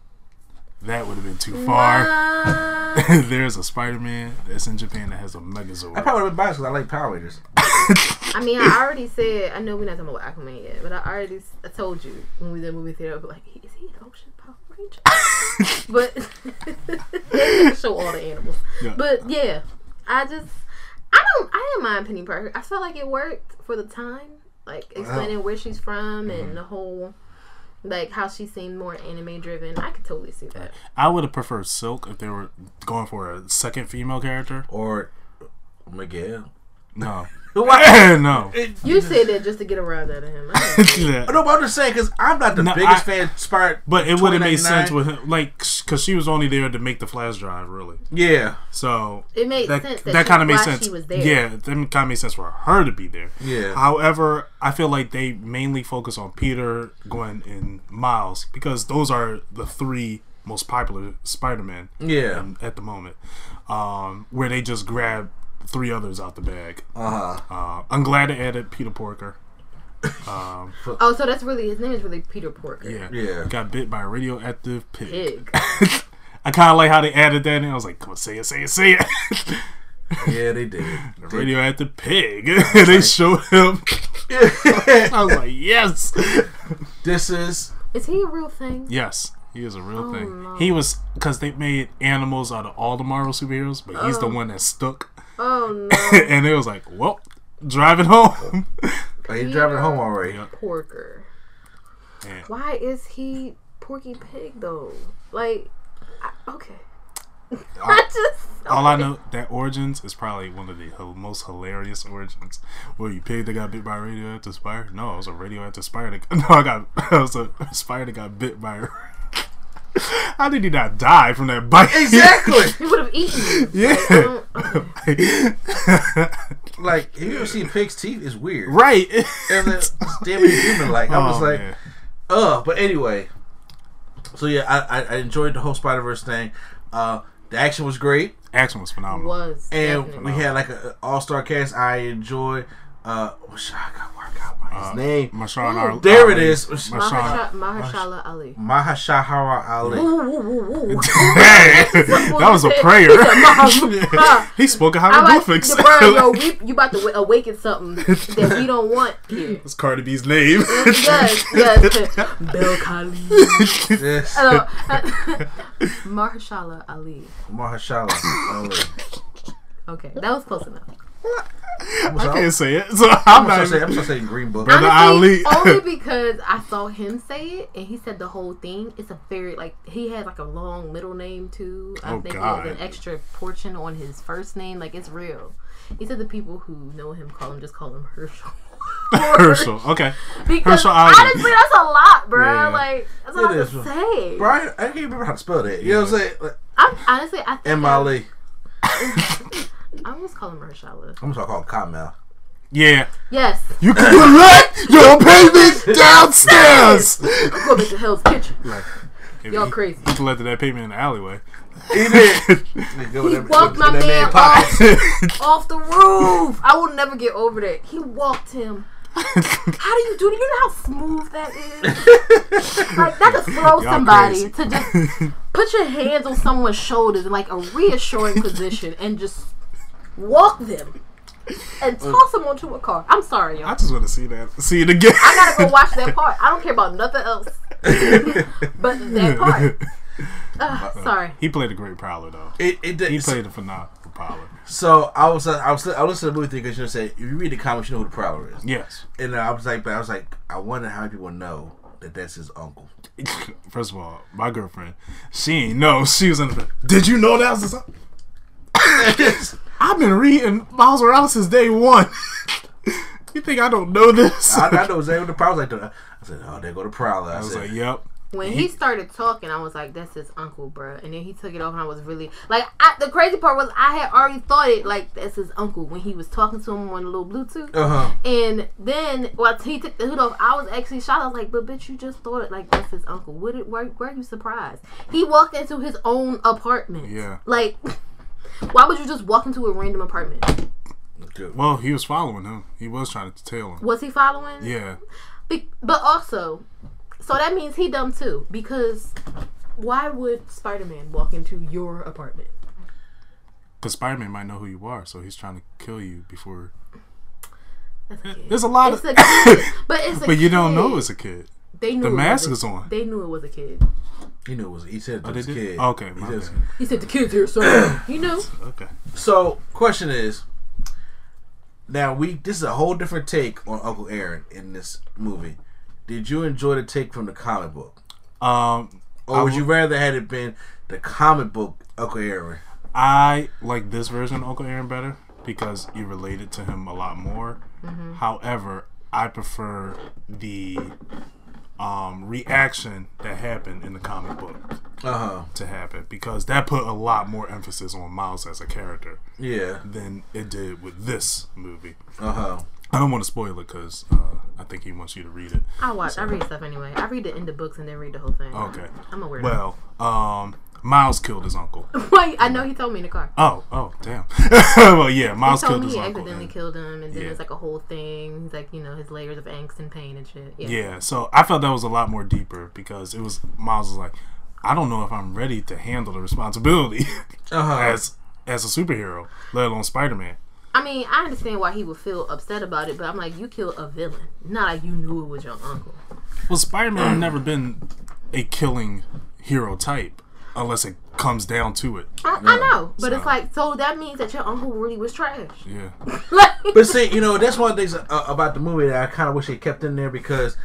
That would have been too far. There's a Spider-Man that's in Japan that has a Megazord. I probably would buy it because I like Power Rangers. I mean, I already said. I know we're not talking about Aquaman yet, but I already s- I told you when we did the movie theater. I was like, is he an ocean Power Ranger? but show all the animals. Yeah. But yeah, I just I don't I didn't mind Peni Parker. I felt like it worked for the time, like explaining where she's from and mm-hmm. the whole. Like how she seemed more anime driven, I could totally see that. I would have preferred Silk if they were going for a second female character. Or Miguel. No, Why? no. You said that just to get a around out of him. I didn't- Yeah. No, but I'm just saying because I'm not the No, biggest I- fan. Spider, But it would have made sense with him, like, because she was only there to make the flash drive, really. Yeah, So It made that sense that, that kind of made sense. She was there. Yeah, that kind of made sense for her to be there. Yeah. However, I feel like they mainly focus on Peter, Gwen, and Miles because those are the three most popular Spider-Man. Yeah. um, at the moment, um, where they just grab three others out the bag. uh huh. Uh, I'm glad they added Peter Porker. Oh, so that's really his name is really Peter Porker. Yeah, Yeah. Got bit by a radioactive pig. Pig. I kind of like how they added that in. I was like, come on, say it, say it, say it. Yeah, they did. They- radioactive pig. they showed him. I was like, yes, This is Is he a real thing? yes. He is a real thing. no. He was because they made animals out of all the Marvel superheroes, but he's the one that stuck. Oh no, and it was like, well, driving home. Are you driving home already. Porker. Yeah. Why is he Porky Pig though? Like, I, okay. I just All I know that Origins is probably one of the h- most hilarious origins. Where you pig that got bit by a radioactive spider? No, it was a radioactive spider. That, no, I got it was a spider that got bit by. a How did he not die from that bite? Exactly. he would have eaten you. Yeah. like if you ever see pig's teeth, it's weird. right. And it's damn it human like. I was Oh, like, man. Ugh, but anyway. So yeah, I, I, I enjoyed the whole Spider Verse thing. Uh, the action was great, action was phenomenal. Was and definitely. we had like an all star cast. I enjoyed. Uh, what's I got work out my his name. Marshawn Ooh. Ar- There it is. Ali. is. Marshawn. Mahershala, Mahershala Ali. Mahashahara Ali. That was a prayer. said, "Maha- he spoke I like, hieroglyphics. bro, yo, we, you about to awaken something that we don't want here. That's Cardi B's name. Yes, yes. Bill Cosby. Yes. Uh, Mahershala Ali. Mahashala Ali. Okay, that was close enough. I can't say it, so I'm I'm not. gonna say, I'm Even, gonna say Green Book. Brother Honestly, Ali. only because I saw him say it and he said the whole thing. It's a very like he had like a long middle name too. I Oh, think God. he has an extra portion on his first name. Like it's real. He said the people who know him call him just call him Herschel. Herschel. Okay. Because Herschel Ali. honestly, that's a lot, bro. Yeah. Like that's a lot It to is. say. Brian, I can't remember how to spell that. You know what I'm saying? Like, I'm honestly, I think M I, Ali. I almost call him Mahershala. I'm gonna call him Cottonmouth. Yeah. Yes, You can collect your payment downstairs. go back to Hell's Kitchen. If Y'all he- crazy. He collected that payment in the alleyway. He did. He walked my man off, off the roof. I will never get over that. He walked him. How do you do it? You know how smooth that is? like that could throw somebody crazy. to just put your hands on someone's shoulders in like a reassuring position and just walk them and toss them onto a car. I'm sorry, I y'all. I just want to see that. See it again. I gotta go watch that part. I don't care about nothing else but that part. Uh, sorry. He played a great Prowler though. It, it, He so, played a phenomenal Prowler. so I was uh, I was I listened to the movie thing because you know say if you read the comics you know who the Prowler is Yes. and uh, I was like but I was like I wonder how people know that that's his uncle. First of all, my girlfriend, she ain't know. She was in the. Did you know that was his? I've been reading Miles Morales since day one. you think I don't know this? I, I know exactly what the Prowler was like. I said oh they go to Prowler. I, I was said, like, yep. When he started talking, I was like, "That's his uncle, bro." And then he took it off, and I was really like, I, "The crazy part was I had already thought it like that's his uncle when he was talking to him on the little Bluetooth." uh huh. And then once he took the hood off, I was actually shocked. I was like, "But bitch, you just thought it like that's his uncle. What? Did, why, why are you surprised? He walked into his own apartment. Yeah. Like, why would you just walk into a random apartment? Well, he was following him. He was trying to tail him. Was he following? Yeah. Be- but also, so that means he dumb too. Because why would Spider Man walk into your apartment? Because Spider Man might know who you are, so he's trying to kill you before. That's a kid. There's a lot It's of. a kid. But it's a but you don't know it's a kid. They knew the it was mask a- is on. They knew it was a kid. He knew it was he said it Oh, to they his did? kid. Okay, He my says- He said the kid's here, so he knew. Okay. So, question is, now we this is a whole different take on Uncle Aaron in this movie. Did you enjoy the take from the comic book, Um, or I would you rather had it been the comic book Uncle Aaron? I like this version of Uncle Aaron better because you related to him a lot more. However, I prefer the um, reaction that happened in the comic book Uh huh. to happen because that put a lot more emphasis on Miles as a character Yeah. than it did with this movie. Uh huh. I don't want to spoil it because uh, I think he wants you to read it. I watch. I read stuff anyway. I read the end of books and then read the whole thing. Okay. I'm a weirdo. Well, um, Miles killed his uncle. Wait, I know he told me in the car. Oh, oh, damn. well, yeah, He Miles told killed me his he uncle. accidentally and- killed him, and then Yeah. it's like a whole thing. He's like, you know, his layers of angst and pain and shit. Yeah. Yeah, so I felt that was a lot more deeper because it was Miles was like, I don't know if I'm ready to handle the responsibility Uh-huh. as as a superhero, let alone Spider Man. I mean, I understand why he would feel upset about it, but I'm like, you killed a villain, not like you knew it was your uncle. Well, Spider Man never been a killing hero type unless it comes down to it. I, I know, but So- it's like, so that means that your uncle really was trash. Yeah, like, But see, you know, that's one of the things uh, about the movie that I kind of wish they kept in there because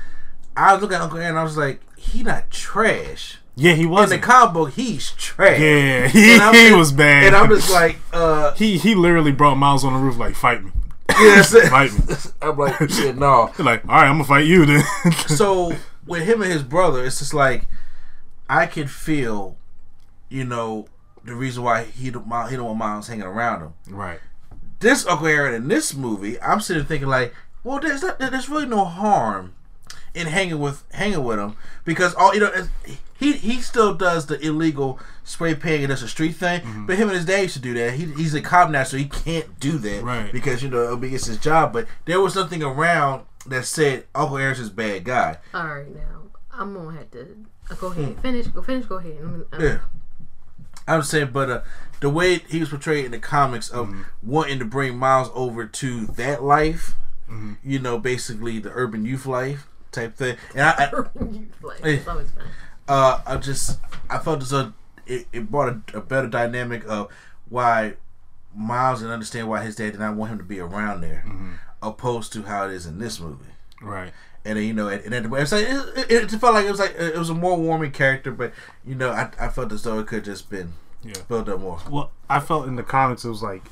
I was looking at Uncle Aaron, and I was like, he not trash. yeah, he was. In the comic book, he's trash. yeah, he, And I'm he was bad. And I'm just like, uh, he he literally brought Miles on the roof like fight me, yes. fight me. I'm like, shit, no. They're like, all right, I'm gonna fight you then. so with him and his brother, it's just like I could feel, you know, the reason why he don't he don't want Miles hanging around him. right. This Uncle Aaron in this movie, I'm sitting thinking like, well, there's not, there's really no harm in hanging with hanging with him because all you know he he still does the illegal spray painting that's a street thing, Mm-hmm. but him and his dad used to do that. He, he's a cop now, so he can't do that Right. because you know it'll be it's his job. But there was nothing around that said Uncle Aaron's this bad guy. all right, now I'm gonna have to uh, go ahead, finish, go finish, go ahead. I'm, uh, Yeah. I'm saying, but uh, the way he was portrayed in the comics of wanting to bring Miles over to that life, you know, basically the urban youth life type thing, and I, I like, Hey. it's always fun. uh, I just I felt as though it, it brought a, a better dynamic of why Miles and understand why his dad did not want him to be around there, opposed to how it is in this movie. Right. And then you know, and, and then it's like it, it, it felt like it was like it was a more warming character, but you know, I, I felt as though it could just been Yeah. built up more. Well, I felt in the comics it was like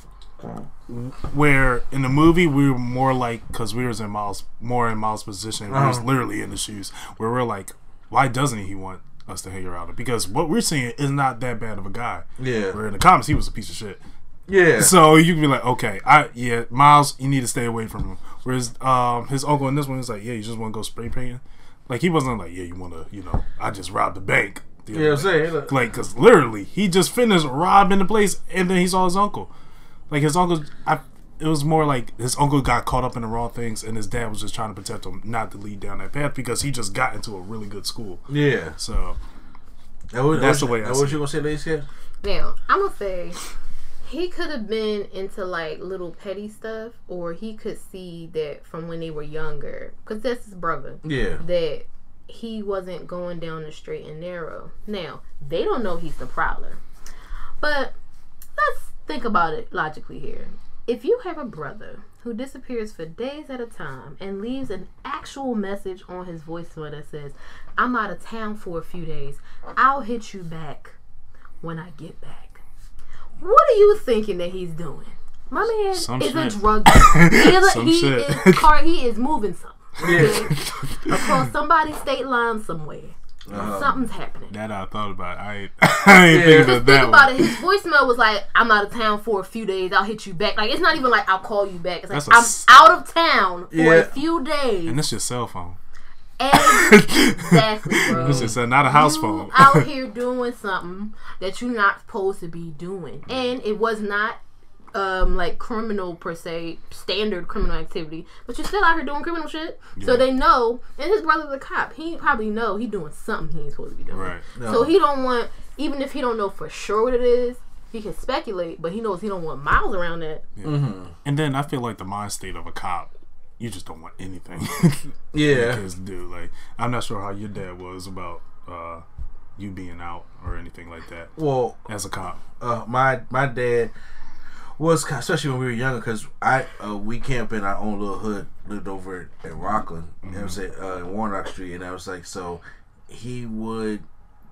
where in the movie we were more like because we was in Miles more in Miles' position. We was Uh-huh. literally in the shoes where we're like, why doesn't he want us to hang around him? Because what we're seeing is not that bad of a guy. Yeah. Where in the comics he was a piece of shit. Yeah. So you can be like, okay, I yeah, Miles, you need to stay away from him. Whereas um his uncle in this one is like, yeah, you just want to go spray painting. Like he wasn't like, yeah, you want to, you know, I just robbed the bank. the Yeah, I'm saying, like, cause literally he just finished robbing the place, and then he saw his uncle. Like his uncle, I, it was more like his uncle got caught up in the wrong things, and his dad was just trying to protect him not to lead down that path because he just got into a really good school. yeah. So That was, That's that the way I That see what you gonna say, Lacey? Now, I'm gonna say he could have been into like little petty stuff, or he could see that from when they were younger, because that's his brother. Yeah. That he wasn't going down the straight and narrow. Now, they don't know he's the prowler. But let's think about it logically here. If you have a brother who disappears for days at a time and leaves an actual message on his voicemail that says, I'm out of town for a few days, I'll hit you back when I get back. What are you thinking that he's doing? My man Some is a drug dealer. He is, a- Some he shit. is car he is moving something. Yeah. Across somebody's state line somewhere. Uh-huh. Something's happening. That I thought about. I ain't, I ain't thinking Just of think about one. it. His voicemail was like, "I'm out of town for a few days. I'll hit you back." Like it's not even like I'll call you back. It's like That's a I'm s- out of town for Yeah. a few days. And this your cell phone. Exactly, bro. This is not a house you phone. out here doing something that you're not supposed to be doing, and it was not um like criminal per se, standard criminal activity, but you're still out here doing criminal shit. So they know, and his brother's a cop. He probably know he doing something he ain't supposed to be doing. Right. So he don't want, even if he don't know for sure what it is, he can speculate, but he knows he don't want miles around that. And then I feel like the mind state of a cop, you just don't want anything. Yeah. Kids do. Like I'm not sure how your dad was about uh, you being out or anything like that Well, as a cop. uh, my my dad was especially when we were younger because I uh, we camped in our own little hood lived over at Rockland and it was at uh, in Warnock Street and I was like so he would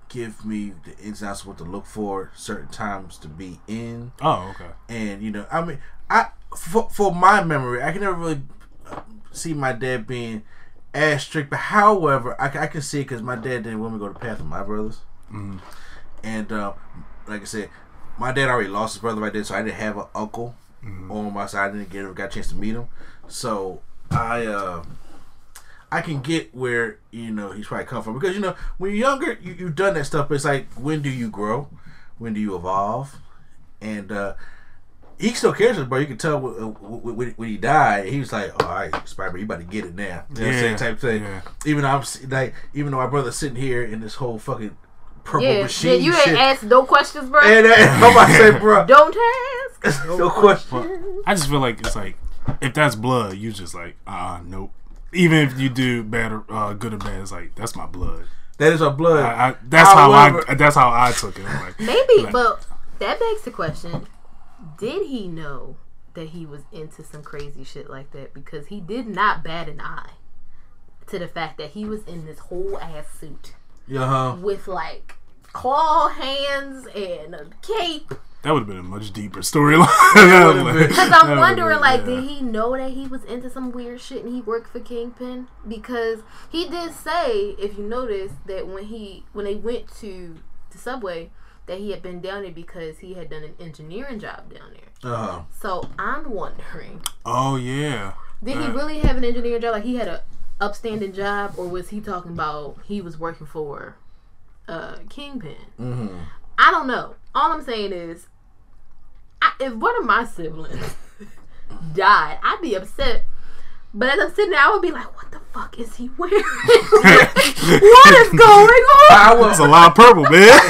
give me the ins and outs of what to look for certain times to be in Oh, okay. and you know I mean I for, for my memory I can never really see my dad being as strict but however I, I can see because my dad didn't want me to go to path with my brothers and uh, like I said, my dad already lost his brother right there, so I didn't have an uncle on my side. I didn't get got a chance to meet him, so I uh, I can get where you know he's probably come from because you know when you're younger, you you've done that stuff. But it's like when do you grow? When do you evolve? And uh, he still cares, but you can tell when, when, when he died, he was like, "All right, Spider, you about to get it now." You know what I'm saying? Yeah, Type thing. yeah. Even though I'm s- like, even though my brother's sitting here in this whole fucking purple Yeah, machine yeah, you ain't shit. asked no questions, bro. And, uh, I'm about to say, bro, Don't ask. no questions. I just feel like it's like if that's blood, you just like uh nope. Even if you do bad or uh, good or bad, it's like that's my blood. That is our blood. I, I, that's However- how I that's how I took it. I'm like, Maybe, like, but that begs the question: Did he know that he was into some crazy shit like that? Because he did not bat an eye to the fact that he was in this whole ass suit Yeah, huh? with like claw hands and a cape. that would have been a much deeper storyline. Because I'm wondering, been- like, yeah. did he know that he was into some weird shit and he worked for Kingpin? Because he did say, if you notice, that when he when they went to the subway, that he had been down there because he had done an engineering job down there. Uh huh. So I'm wondering, Oh yeah. did he Uh, really have an engineering job? Like he had a upstanding job, or was he talking about he was working for uh, Kingpin? Mm-hmm. I don't know. All I'm saying is, I, if one of my siblings died, I'd be upset. But as I'm sitting there, I would be like, "What the fuck is he wearing? what is going on? I That's was a lot of purple, man.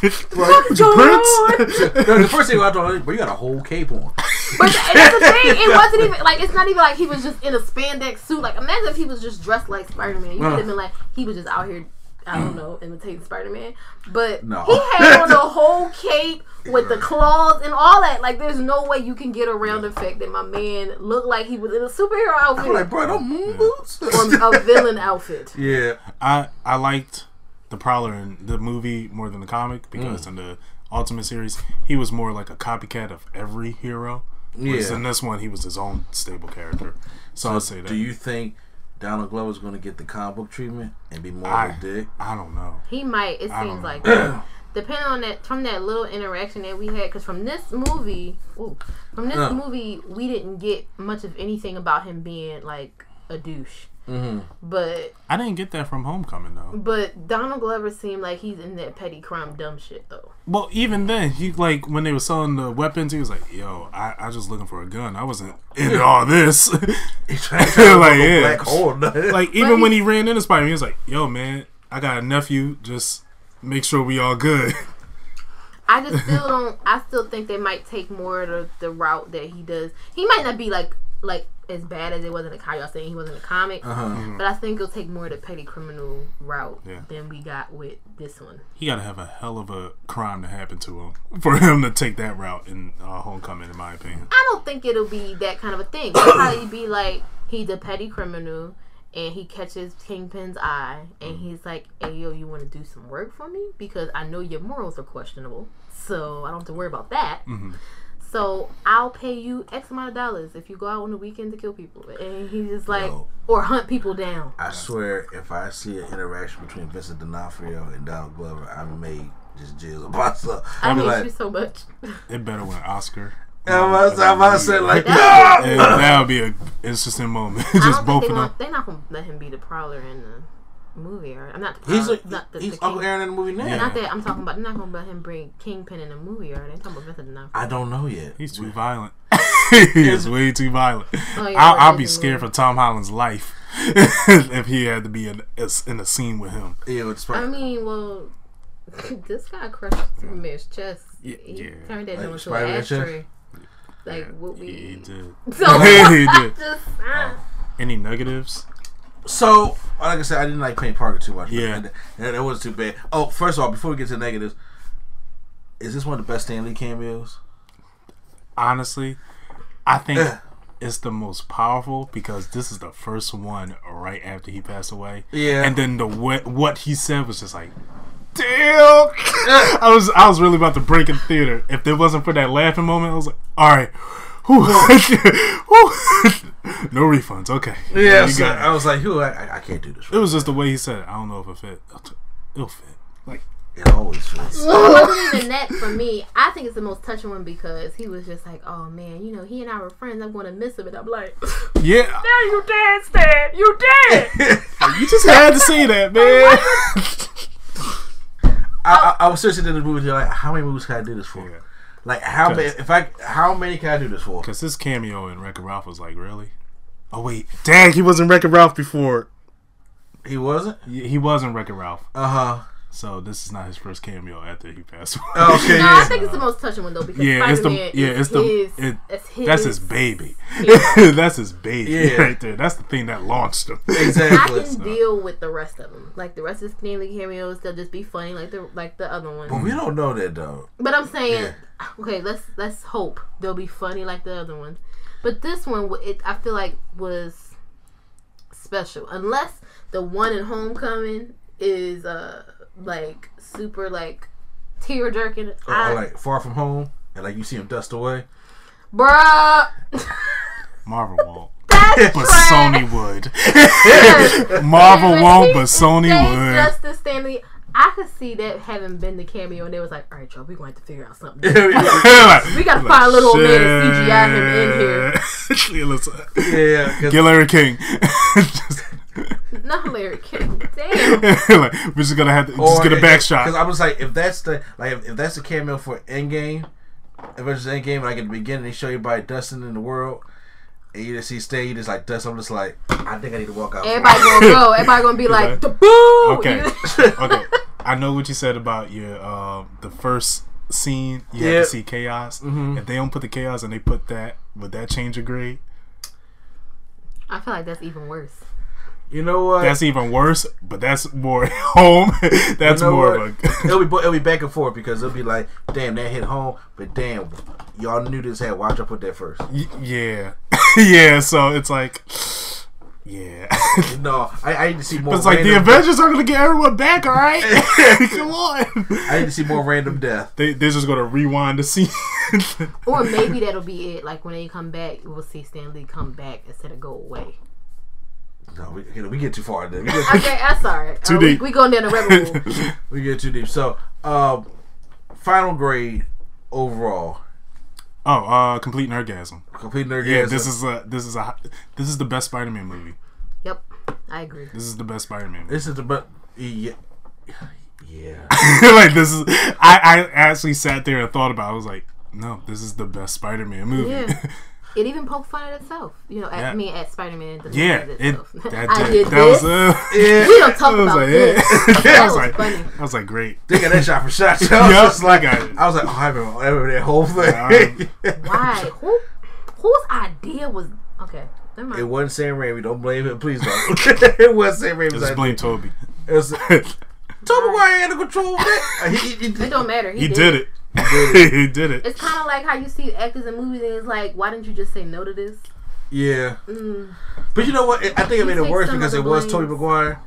What's going on?" the, the first thing I thought, but you got a whole cape on. But th- that's the thing. It wasn't even like it's not even like he was just in a spandex suit. Like imagine if he was just dressed like Spider Man. You would have uh. been like he was just out here. I don't know, imitating Spider Man. But No. he had on a whole cape with the claws and all that. Like there's no way you can get around the fact that my man looked like he was in a superhero I'm like, bro, don't moon mm. boots. or a villain outfit. yeah. I I liked the Prowler in the movie more than the comic because Mm. in the Ultimate series he was more like a copycat of every hero. Whereas Yeah. in this one he was his own stable character. So, I'll say that. Do you think Donald Glover's going to get the comic book treatment and be more I, of a dick? I don't know. He might. It I seems like that. depending on that from that little interaction that we had. Because from this movie, ooh, from this Uh. movie, we didn't get much of anything about him being like a douche. Mm-hmm. But I didn't get that from Homecoming though. but Donald Glover seemed like he's in that petty crime dumb shit though. Well, even then, he like when they were selling the weapons, he was like, "Yo, I, I just looking for a gun. I wasn't into all this." He's trying to turn Like, like, yeah. black hole. like even when he ran into Spider, he was like, "Yo, man, I got a nephew. Just make sure we all good." I just still don't. I still think they might take more of the, the route that he does. He might not be like like as bad as it was in the how y'all saying he was in the comic. Uh-huh. Mm-hmm. But I think it'll take more of the petty criminal route Yeah. than we got with this one. He got to have a hell of a crime to happen to him for him to take that route in uh, Homecoming, in my opinion. I don't think it'll be that kind of a thing. It'll probably be like he's a petty criminal and he catches Kingpin's eye and mm-hmm. he's like, Hey yo, you wanna do some work for me? Because I know your morals are questionable. So I don't have to worry about that. Mm-hmm. So I'll pay you X amount of dollars if you go out on the weekend to kill people. And he's just like Yo. or hunt people down. I swear, if I see an interaction between Vincent D'Onofrio and Donald Glover, I may just jizz a myself. I I'll be hate like, you so much. It better win Oscar. I'm about to- I'm about to say like, That- And that would be a interesting moment. I Just don't think both they of them. they're not gonna let him be the prowler in the movie or I'm not the he's prowler, a, not the, he's the Uncle King- Aaron in the movie now. Not that I'm talking about. They're not gonna let him bring Kingpin in a movie, or they talking about Vincent D'Onofrio. I don't know yet. He's too violent. he is way too violent. Oh, yeah, I'll, I'll be scared weird. for Tom Holland's life if he had to be in, in a scene with him. Yeah, with I mean, well, this guy crushed Superman's chest. Yeah, he yeah. turned that Like into an Spider-Man's ashtray. Like what we. He did. So he did. just uh, Any negatives? So, like I said, I didn't like Payne Parker too much. Yeah. it wasn't too bad. Oh, first of all, before we get to negatives, is this one of the best Stan Lee cameos? Honestly, I think it's the most powerful because this is the first one right after he passed away. Yeah. And then the what what he said was just like, damn. I was I was really about to break in theater. If there wasn't for that laughing moment, I was like, all right. Whew. Whew. no refunds. Okay. Yeah, You so. I was like, "Who? I, I- I can't do this." It was just the way he said it. I don't know if it fit. It'll fit. Like It always fits. it wasn't even that for me. I think it's the most touching one because he was just like, "Oh man, you know, he and I were friends. I'm gonna miss him." And I'm like, yeah, "Now you dead, Stan. You dead." you just had to say that, man. I, I, I was seriously in the movie. Like, how many movies can I do this for? Like, how many? If I, how many can I do this for? Because his cameo in Wreck-It Ralph was like, really? Oh wait, dang, he wasn't Wreck-It Ralph before. He wasn't. He he wasn't Wreck-It Ralph, Uh huh. So this is not his first cameo after he passed away. Okay. No, I think it's the most touching one though because Yeah, it's the Spider-Man yeah, it's the his, it, it's his, that's his baby. Yeah. that's his baby Yeah. right there. That's the thing that launched him. Exactly. I Exactly. can deal with the rest of them. Like the rest of the Stan Lee cameos, they'll just be funny, like the like the other ones. But we don't know that though. But I'm saying, okay, let's let's hope they'll be funny like the other ones. But this one, it I feel like was special, unless the one in Homecoming is uh like super like tear jerking. Or, or like Far From Home, and like you see him dust away. bruh, Marvel won't, that's but trash. Sony would. Marvel When won't, but Sony would. Justice Stan Lee. I could see that having been the cameo, and they was like, "All right, y'all, we going to have to figure out something." We gotta like, find a little old man and CGI him in here. shit. Yeah, listen. yeah, 'cause- Get Larry King. Just- Not Larry King. Damn. like, we're just gonna have to just get a back shot. Because I was like, if that's the like, if, if that's the cameo for Endgame, Avengers Endgame, like at the beginning, they show you by dusting in the world, and you just see Stay, you just like dust. I'm just like, I think I need to walk out. for Everybody gonna go. Everybody gonna be like, the boo. Okay. okay. I know what you said about your uh, the first scene. You Yeah. have to see chaos. If they don't put the chaos and they put that, would that change your grade? I feel like that's even worse. You know what? That's even worse. But that's more home. that's You know more what? of a. it'll be it'll be back and forth because it'll be like, damn, that hit home, but damn, y'all knew this had. Why'd y'all put that first? Y- yeah. yeah. So it's like. Yeah. No, I, I need to see more. it's like the Avengers are gonna get everyone back. All right. Come on. I need to see more random death. They they're just gonna rewind the scene. Or maybe that'll be it. Like when they come back, we'll see Stan Lee come back instead of go away. No, we, you know, we get too far. Then. We get, Okay, I'm sorry. Too Uh, we- deep. We, going down the rabbit hole. we get too deep. So, um, final grade overall, oh, uh, complete nerdgasm. complete nerd. Yeah, this is a this is a this is the best Spider-Man movie. yep, I agree. This is the best Spider-Man. Movie. this is the best. yeah, yeah. like this is I I actually sat there and thought about. it. I was like, no, this is the best Spider-Man movie. Yeah. It even poked fun at itself. You know, at Yeah. me at Spider Man. Yeah, it that, I did that this. was uh, yeah. we don't talk about like, this. yeah. That I was was like, funny. I was like, great. They got that shot for shot. So I was just like, I. I was like, oh, I remember, I remember that whole Yeah, thing. Why? Who? Whose idea was Okay. It wasn't Sam Raimi. Don't blame him. Please don't. it wasn't Sam Raimi. Just blame Tobey. It was Tom Maguire had the control of it. He, he, he, it don't matter. He, He did it. he did it. It's kind of like how you see actors in movies, and it's like, why didn't you just say no to this? Yeah. Mm. But you know what? I think it made it worse because it the was blame. Tobey Maguire.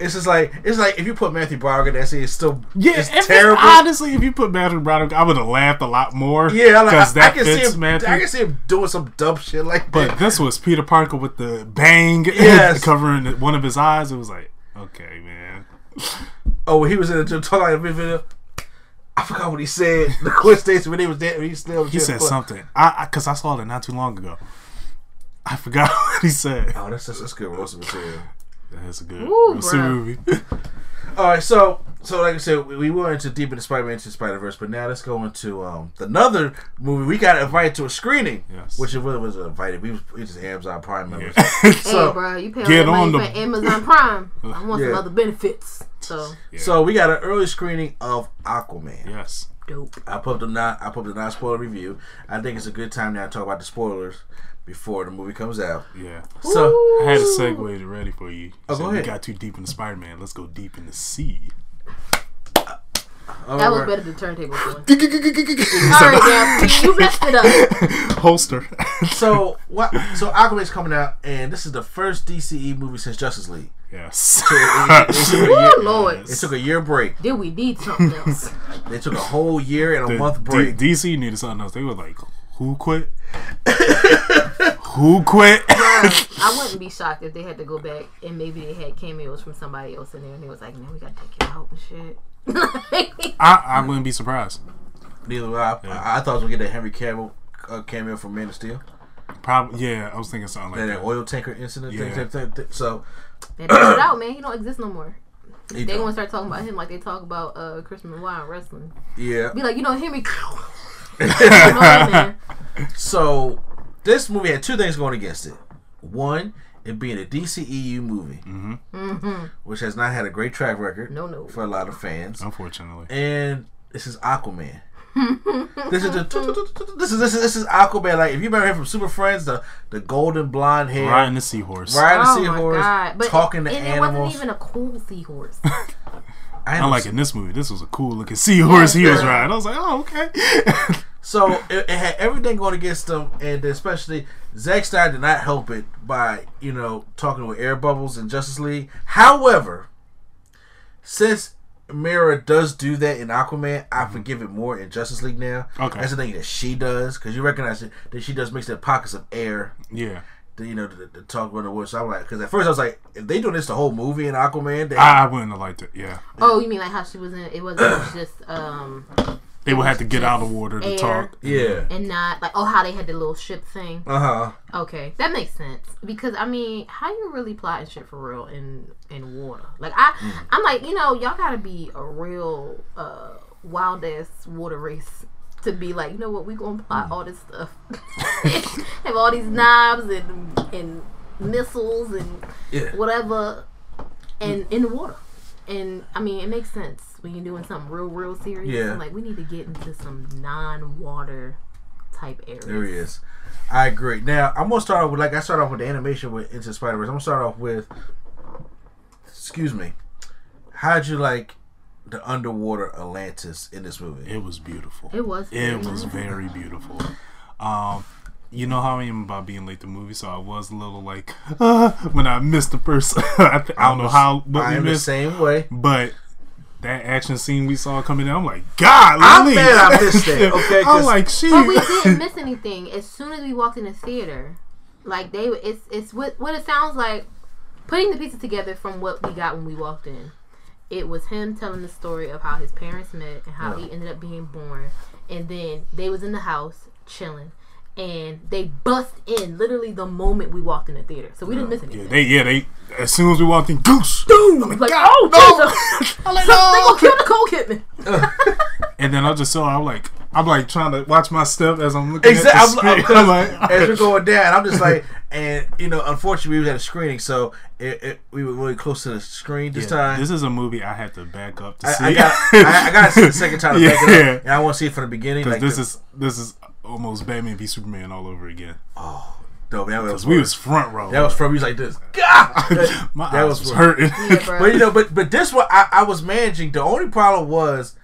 It's just like it's like if you put Matthew Broderick in that scene, it's still Yeah, it's if terrible. honestly, if you put Matthew Broderick, I would have laughed a lot more. yeah, like, because I, I can fits see him. Matthew. I can see him doing some dumb shit like But that. this was Peter Parker with the bang Yes. covering one of his eyes. It was like, okay, man. Oh, he was in the gym talking like video. I forgot what he said. The Gwen Stacy when he was dead. He still He said something. I because I, saw it not too long ago. I forgot what he said. Oh, that's that's, that's good roast material. That's a good Ooh, movie. All right, so so like I said, we, we went into deep into Spider-Man into Spider-Verse, but now let's go into um another movie. We got invited to a screening, Yes. which it really was invited. We was we just Amazon Prime members. Yeah. So- hey, bro, you pay all Get that on the- for Amazon Prime. I want Yeah. some other benefits. So So we got an early screening of Aquaman. yes. dope. I put up the not I put the non spoiler review. I think it's a good time now to talk about the spoilers before the movie comes out. Yeah. So I had a segue ready for you. You Oh, said go we ahead. got too deep into Spider Man. Let's go deep in the sea. All That was better than turntable doing. All right, now you messed it up. Holster. So what? So Aquaman's coming out, and this is the first DCE movie since Justice League. yes. It, it- it took a Ooh, year, oh, Lord, it took a year break. did we need something else? They took a whole year and a The month D- break. DC needed something else. They were like, who quit? who quit? I wouldn't be shocked if they had to go back and maybe they had cameos from somebody else in there, and they was like, "Man, we gotta take you out and shit." I, I wouldn't be surprised. Neither would I. I, I thought I was gonna get that Henry Cavill uh, cameo from Man of Steel, Probably, yeah. I was thinking something like that, that. that oil tanker incident. Yeah. thing, thing, thing. So they it out, man. He don't exist no more. he They gonna start talking about him like they talk about uh, Chris Benoit in wrestling. yeah. Be like, you know, Henry. you know. So this movie had two things going against it. One, it being a DCEU movie, mm-hmm. which has not had a great track record. No, no. for a lot of fans. Unfortunately. and this is Aquaman. this is the this is this is this is Aquaman. Like if you remember him from Super Friends, the the golden blonde hair, Riding the seahorse. riding Oh the my seahorse! But talking it, to and animals. it wasn't even a cool seahorse. I know. Unlike in this movie, this was a cool looking seahorse he was riding. I was like, oh, okay. So it, it had everything going against them, and especially Zack Snyder did not help it by you know talking with air bubbles in Justice League. However, since Mera does do that in Aquaman, I forgive it more in Justice League now. Okay. that's the thing that she does because you recognize it, that she does mix in pockets of air. yeah. To, you know, to, to talk about the woods. So I'm like, because at first I was like, if they doing this the whole movie in Aquaman, they, I, I wouldn't have liked it. Yeah. oh, you mean like how she was in? It wasn't just um They would have to get out of water to Air. talk. yeah, and not like oh how they had the little ship thing. uh huh. Okay, that makes sense because I mean, how you really plotting shit for real in in water? Like I, I'm like, you know, y'all gotta be a real uh wild ass water race to be like, you know what, we gonna plot all this stuff, have all these knives and and missiles and Yeah. whatever, and in the water. And I mean, it makes sense when you're doing something real, real serious. Yeah. I'm like, we need to get into some non-water type areas. There he is. I agree. Now I'm gonna start off with like I started off with the animation with Into Spider Verse. I'm gonna start off with. Excuse me. How'd you like the underwater Atlantis in this movie? It was beautiful. It was very It was very beautiful. Um, you know how I am about being late to movies, so I was a little like uh, when I missed the first. I, th- I don't know how, but I we am the same way. But that action scene we saw coming in, I'm like, God, I'm Lily. mad I missed that, okay, I'm 'cause- like, she. But we didn't miss anything. As soon as we walked in the theater, like they, it's it's what what it sounds like. Putting the pieces together from what we got when we walked in, it was him telling the story of how his parents met and how he ended up being born, and then they was in the house chilling, and they bust in literally the moment we walked in the theater. So we didn't miss anything. yeah, they, yeah, they. As soon as we walked in, goose. Boom! Like, oh Jesus! I'm like, no! Oh, they gonna kill Nicole Kidman. And then I just saw, I'm like, I'm like trying to watch my step as I'm looking Exactly. at the I'm, I'm, screen. I'm like, as we're going down, I'm just like, and you know, unfortunately, we had a screening, so it, it, we were really close to the screen this Yeah, time. This is a movie I had to back up to see. I, I got, I, I got to see the second time to back it up, and I want to see it from the beginning. Because Like this the, is this is almost Batman v Superman all over again. Oh, No, that was Because we was front row. that was from. He was like this. God, My that eyes was, from- hurting. Yeah. But you know, but but this one I, I was managing. The only problem was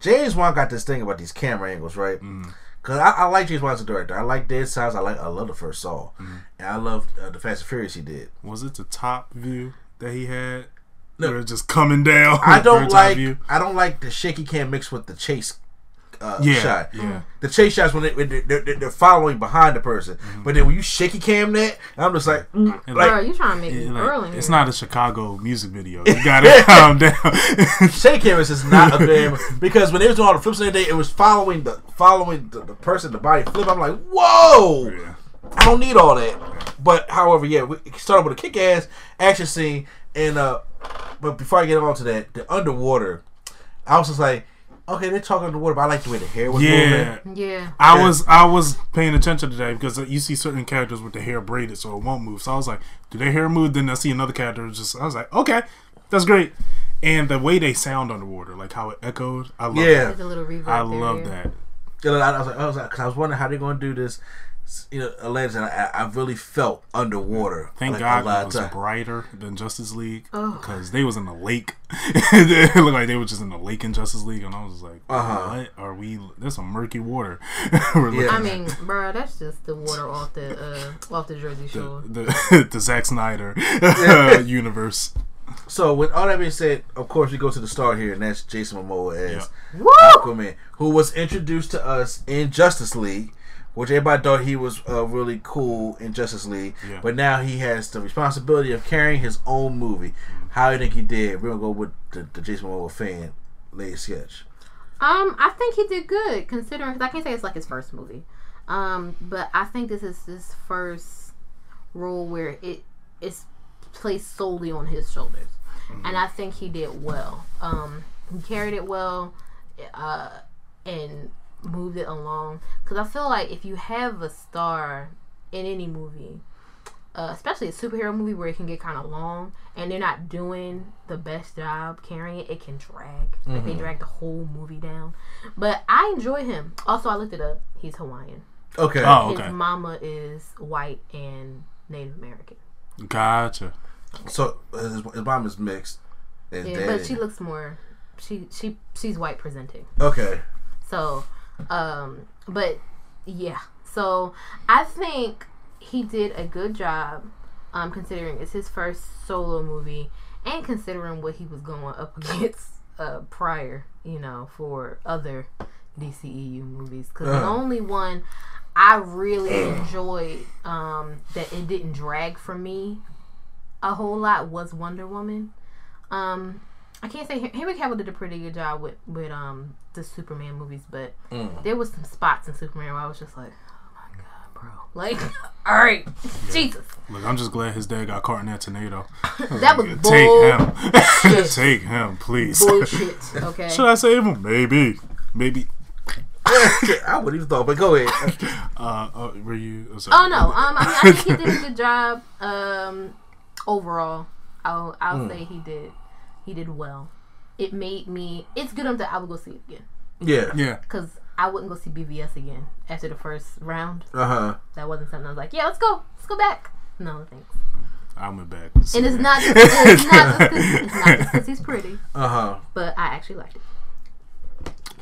James Wan got this thing about these camera angles, right? Mm. Because I, I like James Wan as a director. I like Dead Silence. I like I love the first Saw, Mm. and I love uh, the Fast and Furious he did. was it the top view that he had? No. Where it's just coming down. I don't like view? I don't like the shaky cam mixed with the chase uh, Yeah, shot. yeah. The chase shots when, they, when they're, they're, they're following behind the person, but then when you shaky cam that, I'm just like, mm, like Bro, you trying to make me It- like, early? it's not a Chicago music video. You gotta calm down. Shake cameras is not a damn because when they was doing all the flips the other day, it was following the following the, the person, the body flip. I'm like, whoa! Yeah. I don't need all that. But however, yeah, we started with a kick ass action scene, and uh, but before I get on to that, the underwater, I was just like, okay, they're talking underwater, but I like the way the hair was Yeah. moving. yeah. I Yeah. was I was paying attention today because you see certain characters with the hair braided so it won't move. So I was like, do their hair move? Then I see another character just I was like, okay, that's great. And the way they sound underwater, like how it echoed, I love Yeah. There's a little reverb. I love yeah. that. I was like, I was like, cause I was wondering how they're gonna do this. You know, alleged, I, I really felt underwater. Thank like, God a it was time. brighter than Justice League Oh. because they was in the lake. it looked like they were just in the lake in Justice League, and I was like, Uh-huh. "What are we? There's some murky water." We're Yeah. I mean, bro, that's just the water off the uh, off the Jersey Shore. the the Zack Snyder universe. So with all that being said, of course we go to the start here, and that's Jason Momoa as Woo! Aquaman, who was introduced to us in Justice League, which everybody thought he was uh, really cool in Justice League, Yeah. but now he has the responsibility of carrying his own movie. How do you think he did? We're gonna go with the, the Jason Momoa fan Lady Sketch. Um, I think he did good considering because I can't say it's like his first movie. Um, but I think this is his first role where it is placed solely on his shoulders, and I think he did well. Um, he carried it well, uh, and moved it along. Because I feel like if you have a star in any movie, uh, especially a superhero movie where it can get kind of long and they're not doing the best job carrying it, it can drag. Like they drag the whole movie down. But I enjoy him. Also, I looked it up. He's Hawaiian. Okay. Oh, His okay, mama is white and Native American. gotcha. So uh, his, his mom is mixed. His Yeah, daddy- but she looks more. She she she's white presenting. okay. So, um, but yeah. So I think he did a good job, um, considering it's his first solo movie, and considering what he was going up against uh, prior, you know, for other DCEU movies. Because the Uh. only one I really enjoyed um, that it didn't drag for me a whole lot was Wonder Woman. Um, I can't say Henry Cavill did a pretty good job with with um the Superman movies, but there was some spots in Superman where I was just like, oh my god, bro, like, all right, Jesus, Look, I'm just glad his dad got caught in that tornado. that was Take him, take him, please. bullshit. Okay, Should I save him? Maybe, maybe. I wouldn't even thought, but go ahead. Uh, uh were you? oh, sorry. Oh no, um, I mean, I think he did a good job. Um, overall, I'll I'll say he did he did well. It made me. It's good enough that I would go see it again Yeah. Yeah, because I wouldn't go see BVS again after the first round. Uh huh. That wasn't something I was like, yeah, let's go, let's go back. No thanks. I went back. And it's not. It's not it's not because he's pretty, Uh huh. but I actually liked it.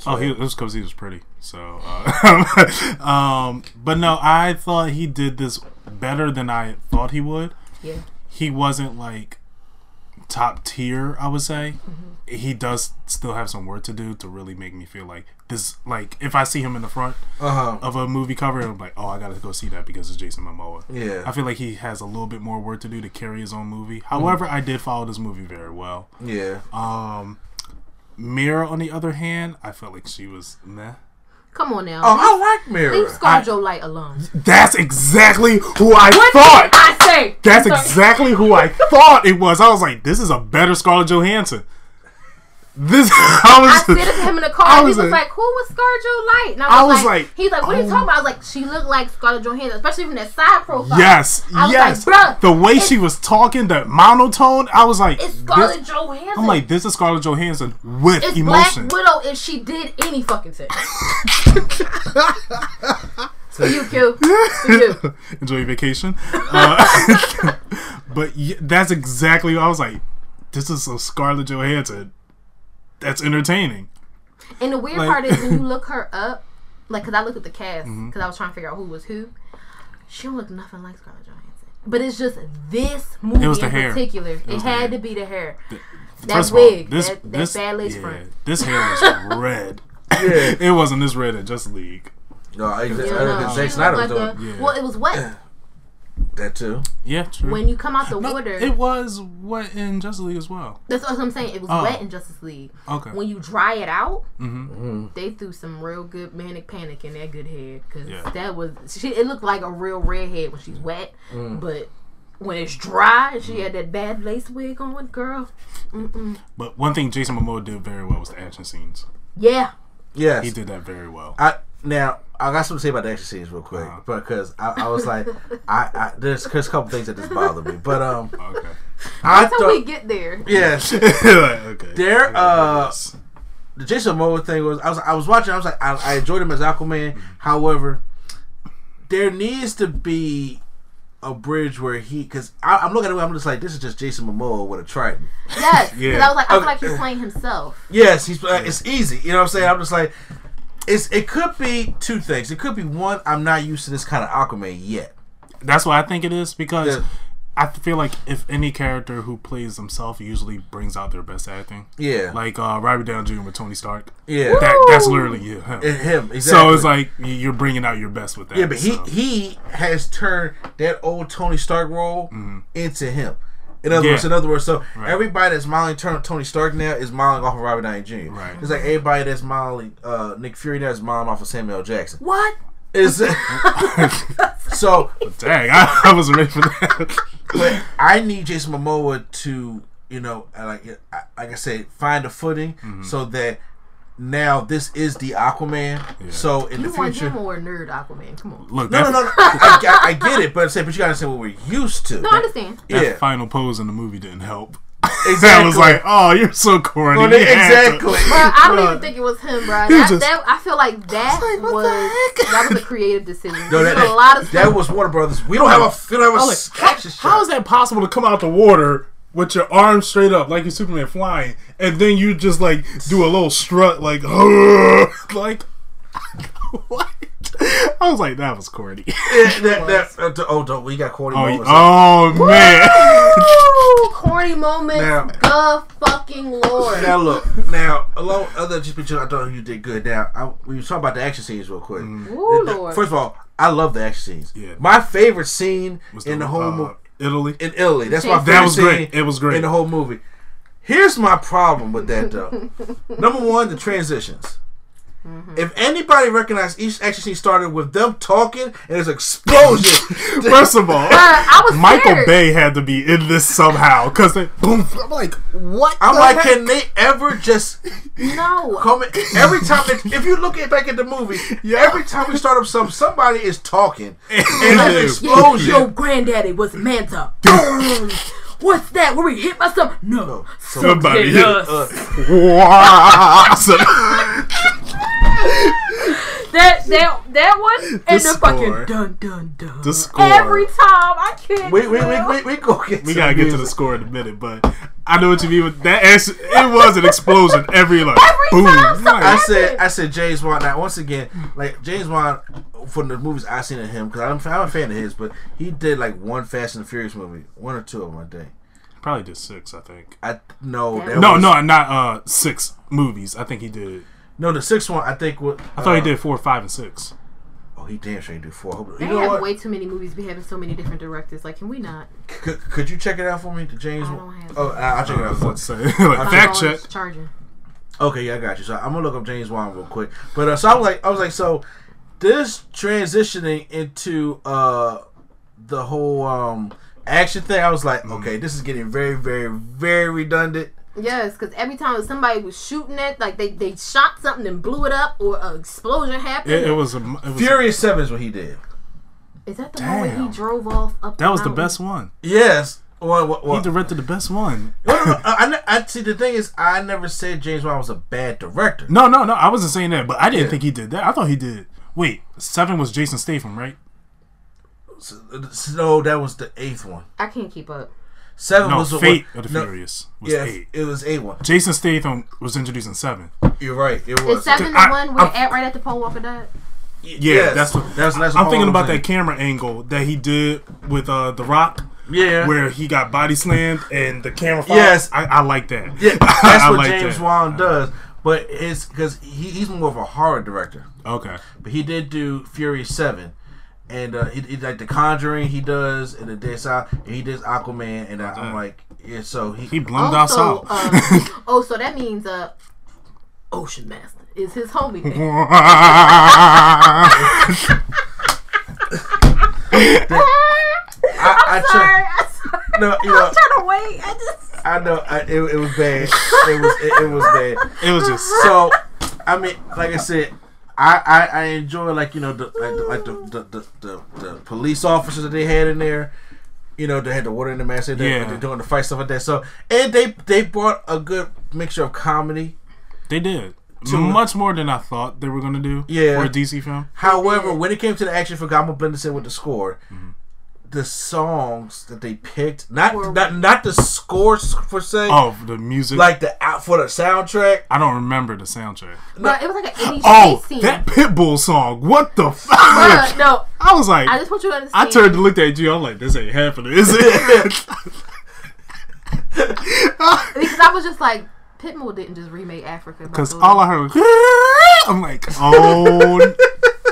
Oh, he, it was because he was pretty. So, uh, um, but no, I thought he did this better than I thought he would. Yeah. He wasn't like top tier, I would say. Mm-hmm. He does still have some work to do to really make me feel like this. Like, if I see him in the front Uh huh. of a movie cover, I'm like, oh, I gotta go see that because it's Jason Momoa. Yeah. I feel like he has a little bit more work to do to carry his own movie. However, I did follow this movie very well. Yeah. Um, Mera, on the other hand, I felt like she was meh. Come on now. Oh, I like Mera. Leave ScarJo Light alone. That's exactly who I What thought. did I say? That's exactly who I thought it was. I was like, this is a better Scarlett Johansson. This I I was said it to him in the car. I and he was was like- like, "Who was ScarJo Light?" And I was like, "He's like, what are you oh. talking about?" I was like, "She looked like Scarlett Johansson, especially from that side profile." Yes, I was yes. like, the way she was talking, the monotone, I was like, It's this- Scarlett Johansson. I'm like, this is Scarlett Johansson with it's emotion. Black Widow if she did any fucking thing. So you, Q. You. enjoy your vacation. Uh, but yeah, that's exactly what I was like. This is a Scarlett Johansson. That's entertaining. And the weird Like- part is when you look her up, like, because I looked at the cast, because Mm-hmm. I was trying to figure out who was who. She don't look nothing like Scarlett Johansson. But it's just this movie It was the in hair. particular. It, was the had hair. to be the hair. That First of all, wig, this that, that this bad lace yeah, front. this hair is red. Yeah. It wasn't this red at Just League. No, I, I, You I, know, I, she Zack Snyder was doing like a- Yeah. Well, it was wet. that too. Yeah, true. when you come out the No, water, it was wet in Justice League as well. that's what I'm saying. It was Oh. wet in Justice League. Okay. When you dry it out, Mm-hmm. they threw some real good manic panic in that good head because Yeah. that was she. It looked like a real redhead when she's wet, Mm. but when it's dry, and she had that bad lace wig on, girl. Mm-mm. But one thing Jason Momoa did very well was the action scenes. Yeah, Yes. He did that very well. I now I got something to say about the action scenes real quick Uh-huh. because I, I was like, I, I there's, there's a couple things that just bother me, but um, Okay. I until we get there. yes, okay. there uh the Jason Momoa thing was I was I was watching I was like I, I enjoyed him as Aquaman. However, there needs to be a bridge where he because I'm looking at him I'm just like this is just Jason Momoa with a trident. Yes, because Yeah. I was like, I feel Okay. like he's playing himself. Yes, he's uh, it's easy. You know what I'm saying? I'm just like it's it could be two things. It could be one I'm not used to this kind of Aquaman yet. That's what I think it is because Yeah. I feel like if any character who plays himself usually brings out their best acting. Yeah. Like uh, Robert Downey Jr. with Tony Stark. Yeah. That that's literally yeah, him. It- him exactly. So it's like you're bringing out your best with that. yeah, but he so. he has turned that old Tony Stark role into him. In other Yeah. words, in other words, so Right. everybody that's modeling turn Tony Stark now is modeling off of Robert Downey Jr. Right. It's like everybody that's modeling uh, Nick Fury now is modeling off of Samuel L. Jackson. What? Is it so Dang, I, I wasn't ready for that. but I need Jason Momoa to, you know, uh, like I- like I said, find a footing Mm-hmm. so that now this is the Aquaman. So in You the want future, him or nerd Aquaman? Come on. Look, no, no, no, no. I, I, I get it, but I say, but you gotta understand what we're used to. No, I understand. that yeah, final pose in the movie didn't help. exactly. That was like, oh, you're so corny. Well, You to- exactly. Bro, I don't even think it was him, bro. That, just- that, I feel like that was that was a creative decision. No, They that, a lot of that was Warner Brothers. We don't have a, we don't have a I was like, how, how shot. is that possible to come out the water with your arms straight up like you're Superman flying, and then you just like do a little strut like, like what? I was like, that was corny. Yeah, that, that, uh, oh, don't, we got corny Oh, moments. oh man. Ooh, corny moments. Now- the fucking lord. Now look, now along other just pictures, I thought you did good. Now I, we were talking about the action scenes real quick. Ooh, The- the- lord. First of all, I love the action scenes. Yeah. My favorite scene Was in the whole uh, movie Italy. in Italy. That's my That favorite was scene great. It was great. in the whole movie. Here's my problem with that though. Number one, the transitions. Mm-hmm. If anybody recognized each action scene started with them talking and there's explosion. First of all, I was Michael scared. Bay had to be in this somehow because boom. I'm like, what? I'm the like, heck? can they ever just No. come in? Every time, if you look at back at the movie, every time we start up something, somebody is talking. And Dude. an Yo, explosion. yo, granddaddy was Manta. Boom. What's that? Were we hit by something? No. Somebody hit hit us. Wow. So- That that that one and the, score. fucking dun dun dun. The score. Every time I can't. Wait, wait, wait, tell. wait, we go get. we to gotta get to the score in a minute, but I know what you mean with that. Ass, it was an explosion every like Every boom. time something I said, I said James Wan. Now, once again, like James Wan, from the movies I've seen of him, because I'm, I'm a fan of his, but he did like one Fast and the Furious movie, one or two of them, I think. Probably did six, I think. I no, that No, was- no, not uh six movies. I think he did. No. The sixth one, I think. What I thought he uh, did four, five, and six. Oh, he damn sure he did four. Hold- They You know have what? way too many movies. Be having so many different directors. Like, can we not? Could, could you check it out for me, the James? I don't have Oh, it. I- I'll check it out for you. Let's say like, fact check. Charging. Okay, yeah, I got you. So I'm gonna look up James Wan real quick. But uh, so I was like, I was like, so this transitioning into uh the whole um action thing, I was like, Mm-hmm. okay, this is getting very, very, very redundant. Yes, because every time somebody was shooting it, like they, they shot something and blew it up, or an explosion happened. It, it was a. It was Furious Seven is what he did. Is that the one where he drove off up? that was the best one. Yes. Well, well, He directed the best one. no, no, no, I, I see. The thing is, I never said James Wan was a bad director. No, no, no. I wasn't saying that, but I didn't Yeah. think he did that. I thought he did Wait, seven was Jason Statham, right? Uh, no, that was the eighth one. I can't keep up. Seven No, was the Fate one, of the no, Furious was Yeah, eight. it was eight one. Jason Statham was introduced in seven. You're right. It was. seven the I- one where I'm- at right after Paul Walker died? Yeah, Yes. that's what That's- that's I'm thinking I'm about saying. that camera angle that he did with uh The Rock. Yeah. where he got body slammed and the camera. Followed. Yes. I, I like that. Yeah, that's I what like James that. Wan does. But it's because he, he's more of a horror director. Okay, But he did do Fury Seven, and uh, he, he like The Conjuring. He does and the Dead Side. And he does Aquaman, and uh, I'm like, yeah. So he, he blummed us out. uh, oh, so that means uh, Ocean Master is his homie. name. I, I Sorry, try, I'm sorry. no, you I know, trying to wait. I just I know I, it, it was bad. It was it, it was bad. it was just So, I mean, like I said, I, I, I enjoy like you know the like the like the the, the, the, police officers that they had in there. You know they had the water in the mask. They Yeah. they're doing the fight stuff like that. So and they they brought a good mixture of comedy. they did To- much more than I thought they were gonna do. Yeah. for a DC film. However, when it came to the action for God, I'm gonna blend this in with the score. Mm-hmm. The songs that they picked, not Were- not not the scores per se, Oh, the music. like the out for the soundtrack. I don't remember the soundtrack. But it was like an 80s Oh, scene. that Pitbull song. What the fuck? Bruh, no, I was like, I just want you to understand. I turned to look at you. I'm like, this ain't happening, is it? because I was just like, Pitbull didn't just remake Africa. Because all I heard was, I'm like, oh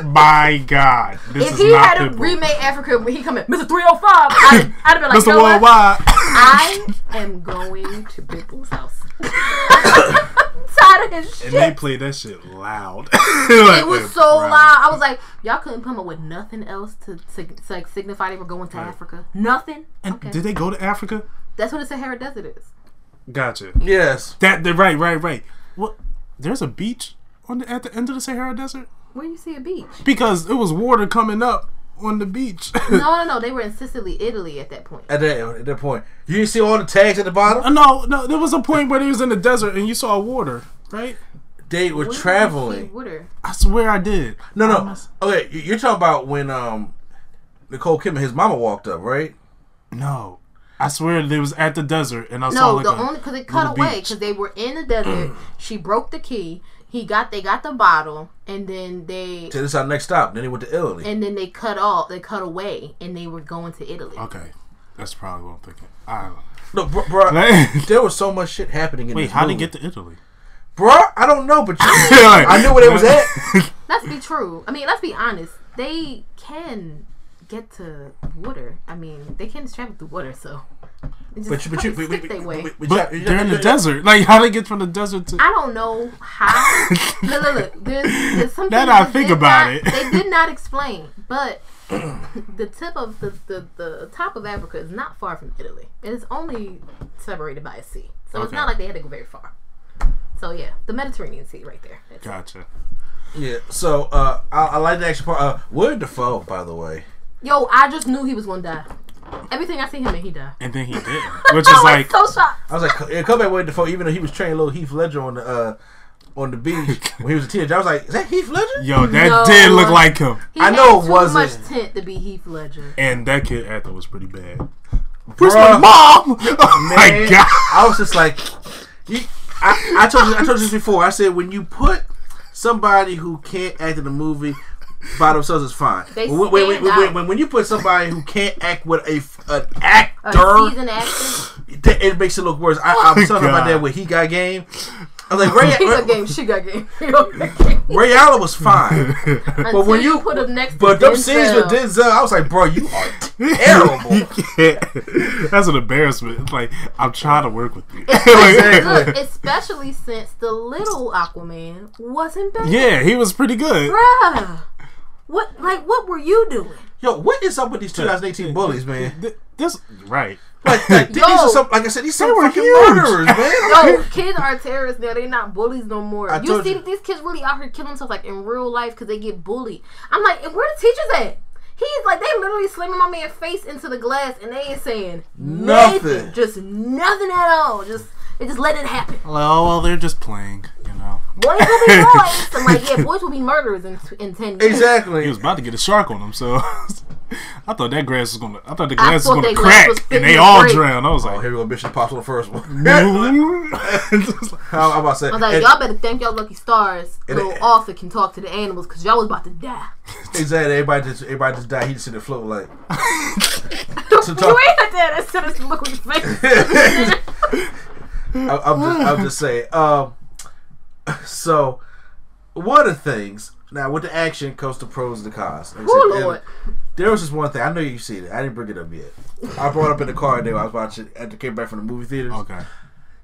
my god, this If is he not had a Pitbull. remake Africa when he come in, Mr. 305, I'd, I'd have been like, Mr. you? Worldwide. I am going to Pitbull's house. I'm tired of his shit. and they played that shit loud. it was so loud. I was like, y'all couldn't come up with nothing else to, to, to like signify they were going to Africa. Nothing. And okay, did they go to Africa? that's what the Sahara Desert is. Gotcha. Yes, That the right, right, right. What? There's a beach on the, at the end of the Sahara Desert Where you see a beach? because it was water coming up on the beach. No, no, no. They were in Sicily, Italy at that point. at that at that point, you didn't see all the tags at the bottom. No, no. There was a point where they was in the desert and you saw water, right? They were Where did you see traveling. Water. I swear I did. No, no. Okay, you- you're talking about when um Nicole Kidman, his mama walked up, right? No. I swear they was at the desert and I saw No, like the a only because it cut little away beach. because they were in the desert. she broke the key. He got they got the bottle, and then they So this is our next stop. Then he went to Italy. and then they cut off. They cut away, and they were going to Italy. Okay. That's probably what I'm thinking. I no, bro, bro Like- there was so much shit happening in Wait, this how did movie. get to Italy? bro? I don't know, but you, I knew where it was at. Let's be true. I mean, let's be honest. They can get to water. I mean, they can travel through water. So, they just But you, but you, fucking but, stick but, they way. but, but, But you- they're in the you- desert. Like, how they get from the desert to? I don't know how. look, look, look. There's, there's something that I think about not- it. they did not explain, but the tip of the, the the top of Africa is not far from Italy. It is only separated by a sea, so it's not like they had to go very far. So yeah, the Mediterranean Sea right there. That's it. Gotcha. Yeah. So uh, I, I like the action part. Uh, Willem Dafoe, by the way. Yo, I just knew he was gonna die. Everything I see him in, he died. And then he did, which is like, so shocked. I was like, yeah, come back Willem Dafoe, even though he was training little Heath Ledger on the uh, on the beach when he was a teenager. I was like, is that Heath Ledger? yo, that No. did look like him. He I had know it too wasn't. much tint to be Heath Ledger. And that kid acting was pretty bad. Where's Bruh. my mom? Oh my Man, god. I was just like, you, I, I told you, I told you this before. I said when you put somebody who can't act in a movie by themselves is fine. They when, when, when, when, when, when you put somebody who can't act with a f- an A actor, seasoned actor. it makes it look worse. I, I'm oh talking about God. that with he got game. I was like Ray, He got game. She got game. He got game. Ray Allen was fine, but when you- put him next to but them Denzel. scenes with Denzel, I was like, bro, you are terrible. That's an embarrassment. It's like I'm trying to work with you. Exactly. Look, especially since the little Aquaman wasn't bad. yeah, he was pretty good. Bruh. What like what were you doing? Yo, what is up with these 2018 bullies, man? This right. Like, like these are some, like I said, these some fucking huge. murderers, man. Yo, kids are terrorists now. They're not bullies no more. I you see you. that these kids really out here killing themselves like in real life because they get bullied. I'm like, and where the teachers at? He's like, they literally slamming my man face into the glass and they ain't saying Nothing. nothing. Just nothing at all. Just they just let it happen. Well, well, they're just playing, you know. boys will be boys. I'm like, yeah, boys will be murderers in, in ten years. Exactly. He was about to get a shark on him, so I thought that grass was gonna. I thought the I grass was gonna crack, was and they all break. drowned. I was Oh, like, here we go, Mission Impossible, the first one. How I'm about to say? I was like, and- y'all better thank y'all lucky stars. And Little it- Arthur can talk to the animals because y'all was about to die. Exactly. Everybody just everybody just died. He just in the float like. you talk- ain't that. Instead of look on your face. I, I'm just I'm just saying. Um, so one of the things now with the action comes the pros and the cons. Like I Oh said, and Lord. There was just one thing. I know you've seen it. I didn't bring it up yet. I brought it up in the car there. I was watching after I came back from the movie theater. okay,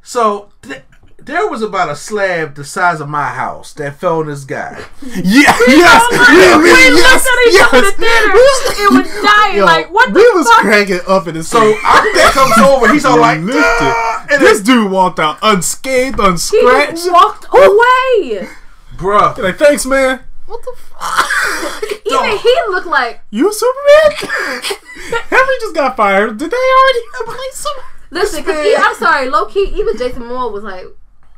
So th- there was about a slab the size of my house that fell on this guy. yeah, yes, yeah, we yes, looked at each other in the yes. theater. It was dying. Yo, like what we the was fuck? cracking up in the So Aquaman comes over. He's all like, Lifted. "Ah!" and this this dude walked out unscathed, He unscratched. just walked away. bruh. Like, thanks, man. What the fuck? Even he looked like. You Superman? Henry just got fired. Did they already replace him? Listen, cause I'm sorry, low key. Even Jason Moore was like.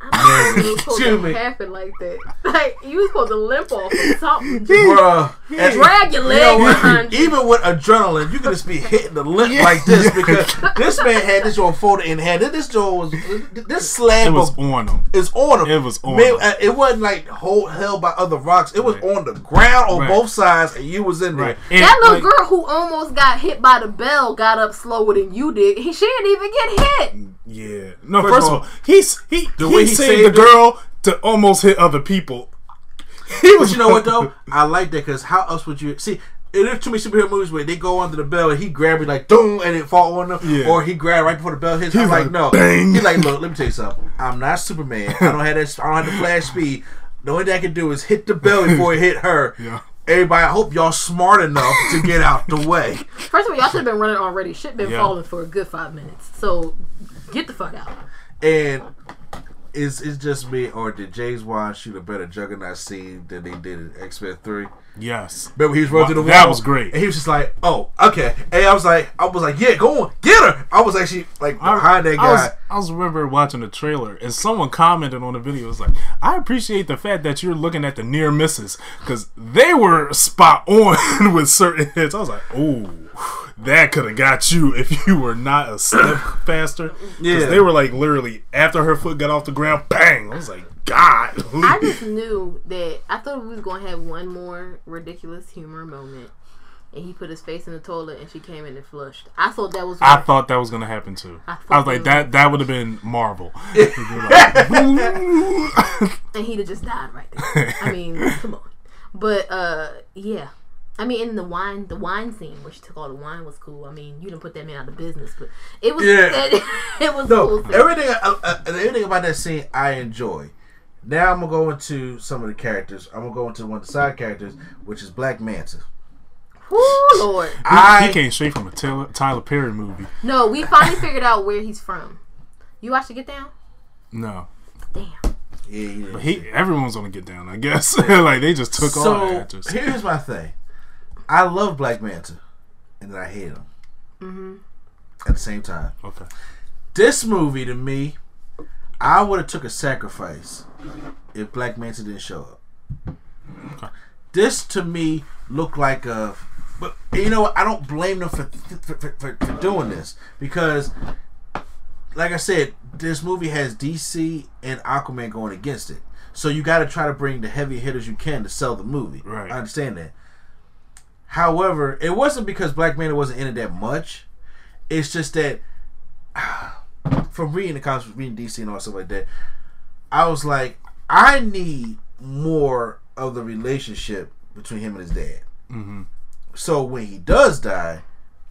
I don't know if it was supposed to me. happen like that. Like you was supposed to limp off or something. Bruh. And- drag your You leg know what? behind you. Even with adrenaline, you could just be hitting the lip like this because this man had this joint folded in hand. This joint was this slab It was of on him. is on him. It was on Man, him. uh, It wasn't like hold, held by other rocks. It was on the ground on Right. both sides, and you was in there. Right. And, That little like, girl who almost got hit by the bell got up slower than you did. He, she didn't even get hit. Yeah. No, First first, of of all, all, he's he the he, way he saved, saved the her- girl to almost hit other people. He was But you know what though? I like that because how else would you see? There's too many superhero movies where they go under the bell and he grab it like boom and it fall on them, Yeah. or he grab right before the bell hits. I'm He's like, like, no. bang. He's like, look, let me tell you something. I'm not Superman. I don't have that. I don't have the flash speed. The only thing I can do is hit the bell before it hit her. Yeah. Everybody, I hope y'all smart enough to get out the way. First of all, y'all should have been running already. Shit been Yeah. falling for a good five minutes. So get the fuck out. And is it's just me, or did James Wan shoot a better Juggernaut scene than they did in X Men Three? Yes. Remember he was running through the wall. That was great. And he was just like, "Oh, okay." And I was like, "I was like, yeah, go on, get her." I was actually like behind that I guy. was, I was remember watching the trailer and someone commented on the video. It was like, I appreciate the fact that you're looking at the near misses because they were spot on with certain hits. I was like, oh, that could have got you if you were not a step faster. Yeah. they were like literally after her foot got off the ground, bang. I was like, God. I just knew that I thought we was gonna have one more ridiculous humor moment. And he put his face in the toilet and she came in and flushed. I thought that was I thought that was gonna happen too. I I was like, that that would have been Marvel. and he'd have just died right there. I mean, come on. But uh yeah. I mean, in the wine, the wine scene where she took all the wine was cool. I mean, you didn't put that man out of business, but it was, Yeah. it, was no, cool. everything, uh, uh, everything about that scene, I enjoy. Now I'm gonna go into some of the characters. I'm gonna go into one of the side characters, which is Black Manta. Woo, Lord. I he came straight from a Taylor, Tyler Perry movie. No, we finally figured out where he's from. You watched it get down? No. Damn. yeah, he did. He everyone's gonna get down, I guess. like they just took all the so actors. here's my thing. I love Black Manta, and then I hate him. Mm-hmm. At the same time, Okay. this movie to me, I would have took a sacrifice if Black Manta didn't show up. This to me looked like a, but you know what? I don't blame them for for, for, for for doing this because, like I said, this movie has DC and Aquaman going against it. So you got to try to bring the heavy hitters you can to sell the movie. Right. I understand that. However, it wasn't because Black Manta wasn't in it that much. It's just that from reading the comics, reading DC and all stuff like that, I was like, I need more of the relationship between him and his dad. Mm-hmm. So when he does die,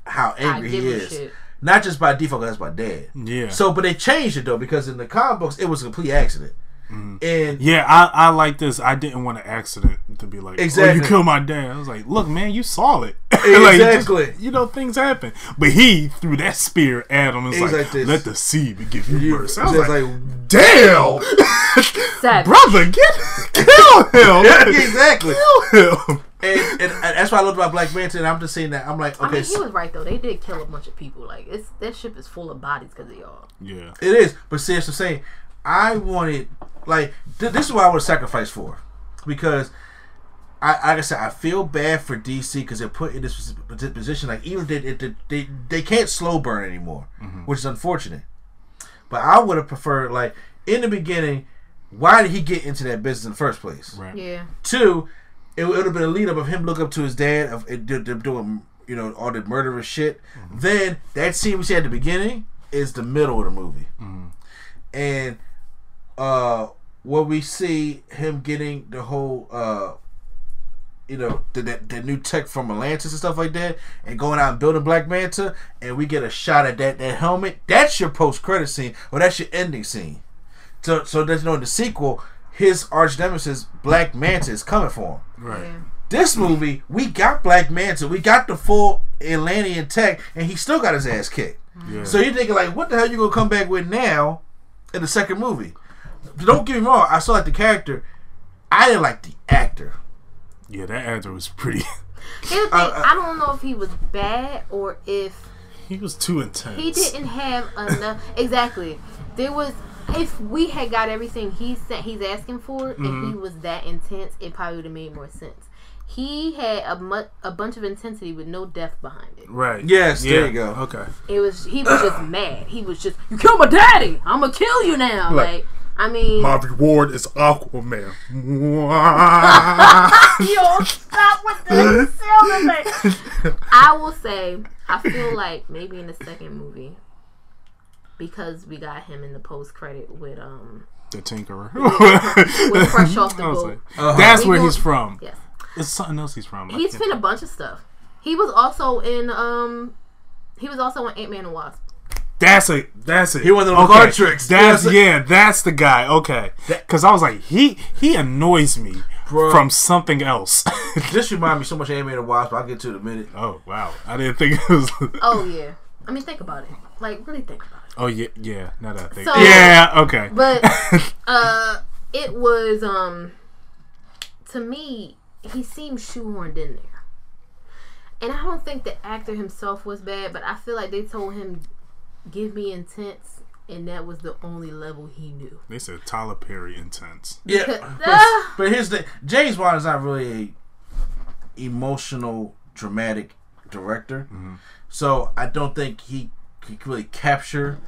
how angry he is. shit. Not just by default, that's my dad. Yeah. So, but they changed it though because in the comic books it was a complete accident. Mm-hmm. And Yeah, I, I like this. I didn't want an accident to be like, oh, Exactly. you killed my dad. I was like, look, man, you saw it. Like, Exactly. just- you know, things happen. But he threw that spear at him. It's He's like, like this. let the seed give you you, I was like, like, damn, Savage. brother, get kill him, yeah, exactly. kill him. And, and, and that's why I loved about Black Manta. And I'm just saying that I'm like, I okay, mean, he was right though. They did kill a bunch of people. Like it's that ship is full of bodies because of y'all. Yeah, It is, but see, that's what I'm saying. I wanted like th- this is what I would sacrifice for, because I like I said I feel bad for DC because they're put in this position. Like even they they they, they can't slow burn anymore, mm-hmm. which is unfortunate. But I would have preferred like in the beginning. Why did he get into that business in the first place? Right. Yeah. Two, it would have been a lead up of him look up to his dad of it, do- them doing you know all the murderous shit. Mm-hmm. Then that scene we see at the beginning is the middle of the movie, mm-hmm. and uh, where we see him getting the whole uh, you know the, the, the new tech from Atlantis and stuff like that, and going out and building Black Manta, and we get a shot at that that helmet. That's your post credit scene, or that's your ending scene. So so there's no in the sequel. His arch nemesis Black Manta is coming for him. Right. Yeah. This movie, we got Black Manta, we got the full Atlantean tech, and he still got his ass kicked. Yeah. So you're thinking like, what the hell you gonna come back with now in the second movie? Don't get me wrong, I saw like the character. I didn't like the actor. yeah, that actor was pretty. Here's the thing, Uh, uh, I don't know if he was bad or if he was too intense. he didn't have enough. exactly. There was. If we had got everything he said he's asking for, and Mm-hmm. he was that intense, it probably would have made more sense. He had a mu- a bunch of intensity with no depth behind it. Right. Yes, there you go. Okay. It was he was just mad. He was just you killed my daddy. I'm gonna kill you now. Like- Like, I mean, My reward is Aquaman. yo, stop with the sound. I will say, I feel like maybe in the second movie, because we got him in the post credit with um the Tinkerer. with fresh off the I was boat. like, That's We where he's from. Yes, It's something else he's from. He's been a bunch of stuff. He was also in um, he was also in Ant Man and Wasp. That's a that's it. He one of them okay. card tricks. That's That's yeah, that's the guy. Okay, because I was like, he he annoys me Bruh. from something else. This reminds me so much of Ant-Man and Wasp. I'll get to it in a minute. oh wow, I didn't think it was. Oh yeah, I mean think about it. Like really think about it. oh yeah, yeah. Now that I think, So- yeah, okay. But uh it was um to me he seemed shoehorned in there. And I don't think the actor himself was bad, but I feel like they told him give me intense and that was the only level he knew. they said Tyler Perry intense. Yeah, but, Ah. but here's the James Wan is not really a emotional, dramatic director, mm-hmm. so I don't think he could really capture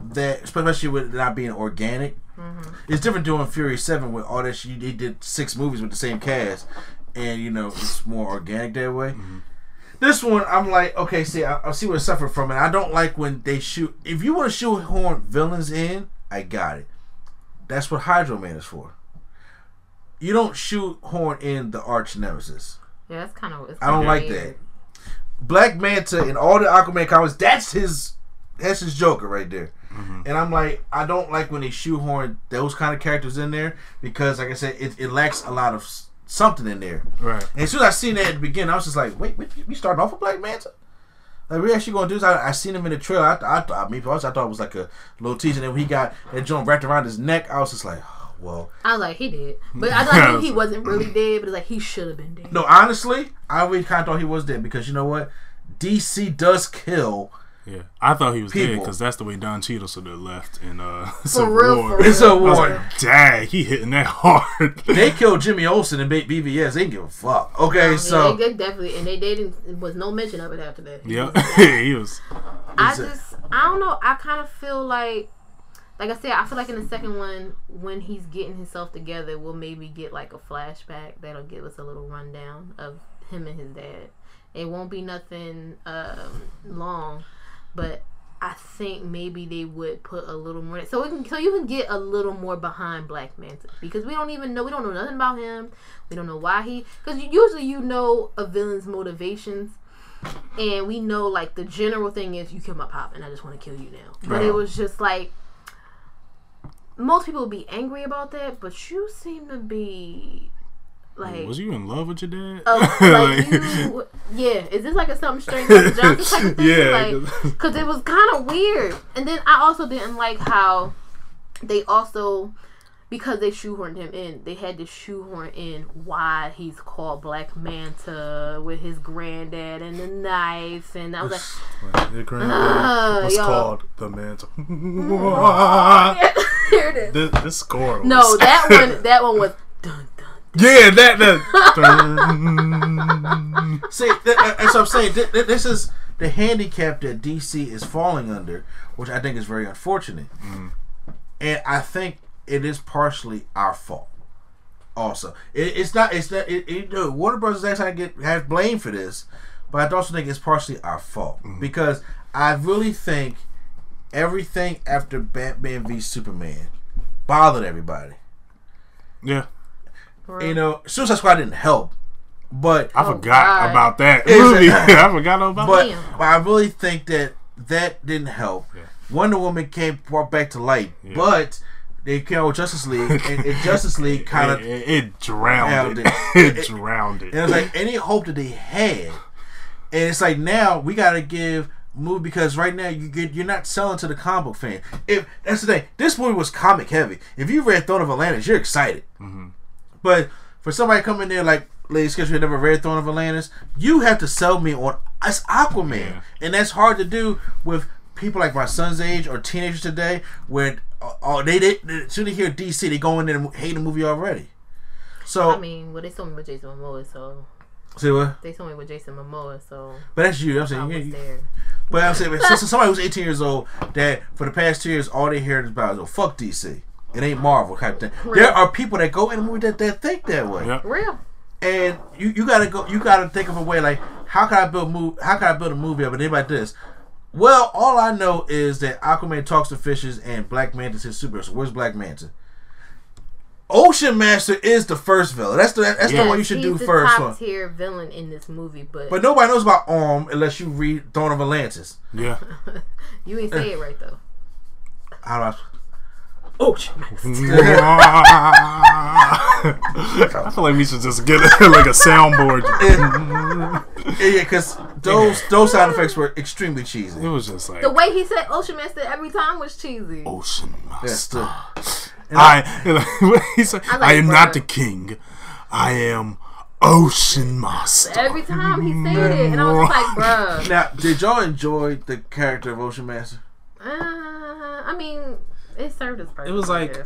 that, especially with it not being organic. Mm-hmm. It's different doing Fury Seven with all that. Shit. He did six movies with the same cast, and you know it's more organic that way. Mm-hmm. This one, I'm like, okay, see, I, I see what I suffer from it. I don't like when they shoot. If you want to shoehorn villains in, I got it. That's what Hydro Man is for. You don't shoehorn in the arch nemesis. Yeah, that's kind of I don't like that. Black Manta in all the Aquaman comics, that's his that's his Joker right there. Mm-hmm. And I'm like, I don't like when they shoehorn those kind of characters in there because, like I said, it, it lacks a lot of s- something in there. Right. And as soon as I seen that at the beginning, I was just like, wait, wait we starting off with Black Manta? Like, we actually gonna do this? I, I seen him in the trailer. I, I, I, mean, I thought it was like a little teaser. And then when he got that joint wrapped around his neck, I was just like, oh, well. I was like, he did. But I, I knew he wasn't really dead, but it's like he should have been dead. No, honestly, I really kind of thought he was dead because you know what? DC does kill. Yeah, I thought he was dead because that's the way Don Cheadle should have left in uh, For Civil real, War. for real. It's a I was war. like, dang, he hitting that hard. They killed Jimmy Olsen and BvS. They didn't give a fuck. Okay, Yeah, so they, they definitely, and they, they didn't. There was no mention of it after that. Yeah, he was. I just, I don't know. I kind of feel like, like I said, I feel like in the second one, when he's getting himself together, we'll maybe get like a flashback that'll give us a little rundown of him and his dad. It won't be nothing um, long, but I think maybe they would put a little more. So we can, so you can get a little more behind Black Manta because we don't even know. We don't know nothing about him. We don't know why he. Because usually you know a villain's motivations and we know like the general thing is you kill my pop and I just want to kill you now. But it was just like most people would be angry about that, but you seem to be like Was you in love with your dad? uh, like you, yeah. Is this like a something strange like Johnson type of thing? Yeah, like because it was kind of weird. And then I also didn't like how they also because they shoehorned him in, they had to shoehorn in why he's called Black Manta with his granddad and the knife, and I was like, Your granddad Ah, was yo. called the Manta. there it is. This, this score. Was, No, that one. That one was. Dun. Yeah, that. that See, th- that's what I'm saying. Th- th- This is the handicap that DC is falling under, which I think is very unfortunate. Mm-hmm. And I think it is partially our fault. Also, it, it's not. It's not. It, it, Warner Brothers actually get have blame for this, but I also think it's partially our fault mm-hmm. because I really think everything after Batman v Superman bothered everybody. yeah, You know, Suicide Squad didn't help, but I Oh, forgot God. about that Is it- movie. I forgot about But, Damn. but I really think that that didn't help. Wonder Woman came brought back to light, but they came with Justice League, and, and Justice League kind of. it, it drowned drowned it. it. It drowned it. And it was like any hope that they had, and it's like now we got to give movie because right now you get you're not selling to the comic book fan. If that's the thing, this movie was comic heavy. If you read Throne of Atlantis, you're excited. Mm-hmm. But for somebody coming there like ladies, because you never read Throne of Atlantis, you have to sell me on it's Aquaman, Yeah. and that's hard to do with people like my son's age or teenagers today, where uh, uh, they they as soon as they hear DC, they go in there and hate the movie already. So I mean, well, they saw me with Jason Momoa, so see what? they saw me with Jason Momoa, so But that's you. I'm I saying, was you, there. but I'm saying, so, so somebody who's 18 years old that for the past two years all they heard about is oh, fuck DC. It ain't Marvel type thing. There are people that go in the movie that, that think that way. Yep. Real. and you, you gotta go you gotta think of a way like how can I build move how can I build a movie up and then like this well all I know is that Aquaman talks to fishes and Black Manta's his superhero so where's Black Manta Ocean Master is the first villain that's the that's the one you should He's do the first top one tier villain in this movie, but, but nobody knows about Orm unless you read Throne of Atlantis Yeah. you ain't say it right though. how do I Ocean Master. I feel like we should just get like a soundboard. yeah because those those sound effects were extremely cheesy It was just like The way he said Ocean Master every time was cheesy. ocean master. the- I, he said, I I, am Bird. not the king. I am ocean master. Every time he said it, and I was just like, bruh. now did y'all enjoy the character of Ocean Master Uh, I mean, it served its purpose. It was like-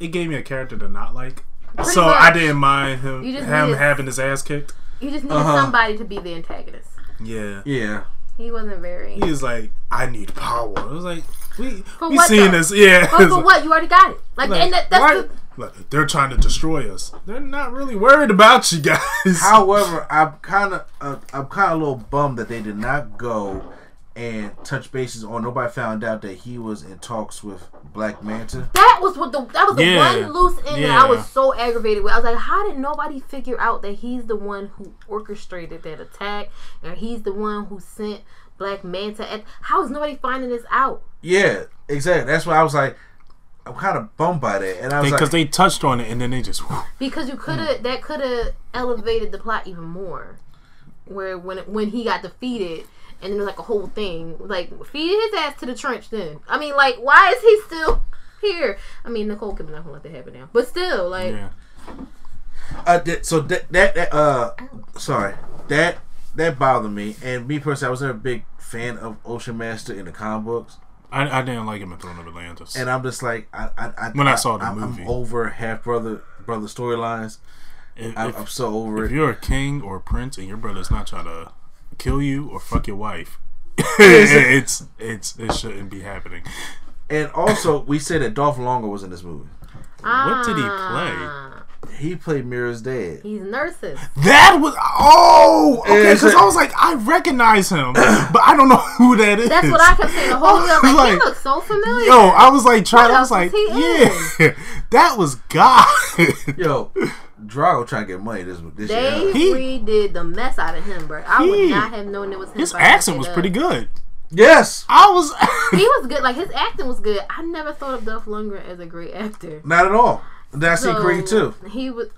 It gave me a character to not like. Pretty so much. I didn't mind him, You just him needed- having his ass kicked. you just needed Uh-huh. somebody to be the antagonist. Yeah. yeah He wasn't very. He was like, I need power. I was like, we For we what, seen though? this, yeah. But for what? You already got it. Like, Like, and that, that's why- the, like, they're trying to destroy us. They're not really worried about you guys. However, I'm kind of uh, I'm kind of a little bummed that they did not go and touch bases on. Nobody found out that he was in talks with Black Manta. that was what the that was the Yeah. one loose end that I was so aggravated with. I was like, how did nobody figure out that he's the one who orchestrated that attack, and he's the one who sent Black Manta? And how is nobody finding this out? Yeah, exactly. That's why I was like, I'm kind of bummed by that, and I was because like, they touched on it and then they just Because you could have mm. that could have elevated the plot even more. Where when when he got defeated and then there's like a whole thing like feed his ass to the trench. Then I mean like why is he still here? I mean Nicole Kidman not gonna let that happen now, but still like yeah. uh, that, so that, that that uh, sorry, that that bothered me. And me personally, I was never a big fan of Ocean Master in the comic books, I, I didn't like him in Throne of Atlantis. and I'm just like, I, I, I When I saw the I'm, movie. I'm over half brother brother storylines. I'm, if- I'm so over if it. If you're a king or a prince and your brother's not trying to kill you or fuck your wife, it's it's it shouldn't be happening. And also, we said that Dolph Lundgren was in this movie. What did he play? ah, He played Mera's dad. He's nurses. That was oh okay because I was like I recognize him, but I don't know who that is. That's what I kept saying the whole time. Like, Like, he looks so familiar. Yo, I was like trying. I was like, was he yeah, that was God. Yo, Drago trying to get money this this they year. He- redid the mess out of him, bro. I He- would not have known it was him. His if accent was that. pretty good. Yes, I was. He was good. Like his acting was good. I never thought of Dolph Lundgren as a great actor. not at all. That's in Creed too. He was.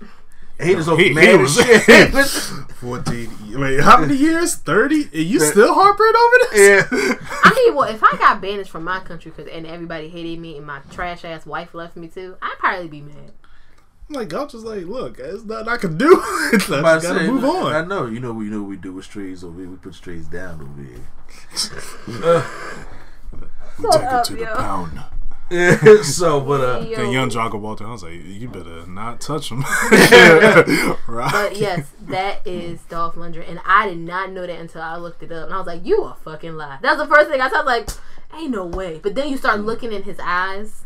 He just looked He- he was- as shit. Fourteen. Wait, how many years? Thirty? And you still heartbroken over this? yeah. I mean, well, if I got banished from my country because and everybody hated me and my trash ass wife left me too, I'd probably be mad. Like I'm just like, look, there's nothing I can do. I just gotta said, move on. I know. You know. We know what we do with strays over here. We put strays down over here. Uh, We take it to the pound. so, but uh, Yo. Then young John Walter, I was like, you better not touch him. right? But yes, that is Dolph Lundgren, and I did not know that until I looked it up, and I was like, "You a fucking lie." That was the first thing I thought. Like, ain't no way. But then you start looking in his eyes,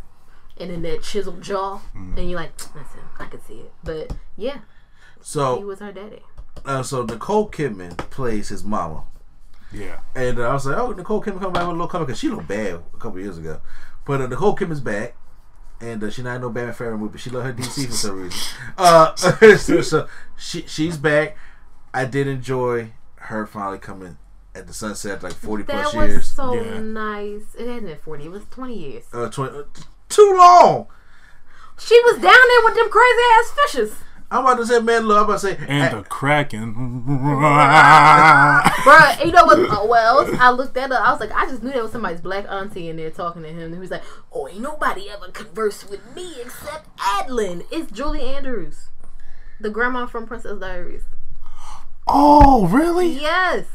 and in that chiseled jaw, Mm. and you're like, "Listen, I can see it." But yeah, so he was her daddy. uh, so Nicole Kidman plays his mama. yeah. And uh, I was like, oh, Nicole Kidman coming back with a little cover because she looked bad a couple years ago. But uh, Nicole Kidman's back, and uh, she not in no Batman Forever movie, but she love her DC for some reason. Uh, so, so she she's back. I did enjoy her finally coming at the sunset like forty That plus years. That was so Yeah. nice. It hadn't been forty; it was twenty years. Uh, 20, uh, t- too long. She was down there with them crazy ass fishes. I'm about to say, man, look, I'm about to say, And the Kraken. Bruh, you know what? Uh, well, I looked that up. I was like, I just knew there was somebody's black auntie in there talking to him. And he was like, Oh, ain't nobody ever conversed with me except Atlan. It's Julie Andrews, the grandma from Princess Diaries. oh, really? Yes.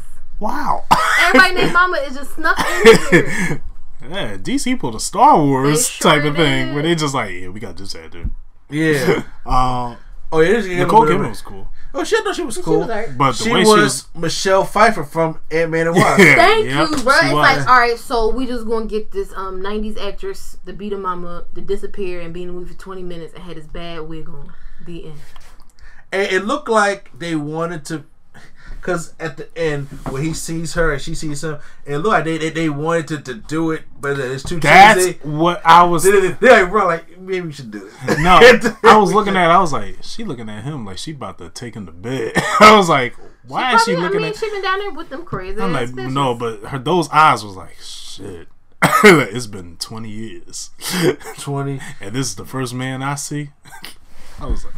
Wow. Everybody named Mama is just snuck in here. Yeah, DC pulled a Star Wars sure type of thing did. where they just like, yeah, we got this actor. yeah. Um, Oh, yeah, this Nicole Kidman was cool, Oh, shit, no, she was She cool. was but the she way was Michelle Pfeiffer from Ant Man and Wasp. she was, Thank Yep, you, bro. It's was. like, all right, so we just gonna get this um '90s actress to beat a mama to disappear and be in the movie for 20 minutes and had this bad wig on. The end. And it looked like they wanted to, because at the end when he sees her and she sees him, and look like they they, they wanted to, to do it, but it's too That's cheesy. what I was. They, they, they're like, bro, like maybe we should do it. No, I was looking at. I was like, she looking at him like she about to take him to bed. I was like, why is she looking I mean, at? she been down there with them crazy. I'm like, fishes. no, but her those eyes was like, shit. it's been 20 years, Twenty, and this is the first man I see. I was like,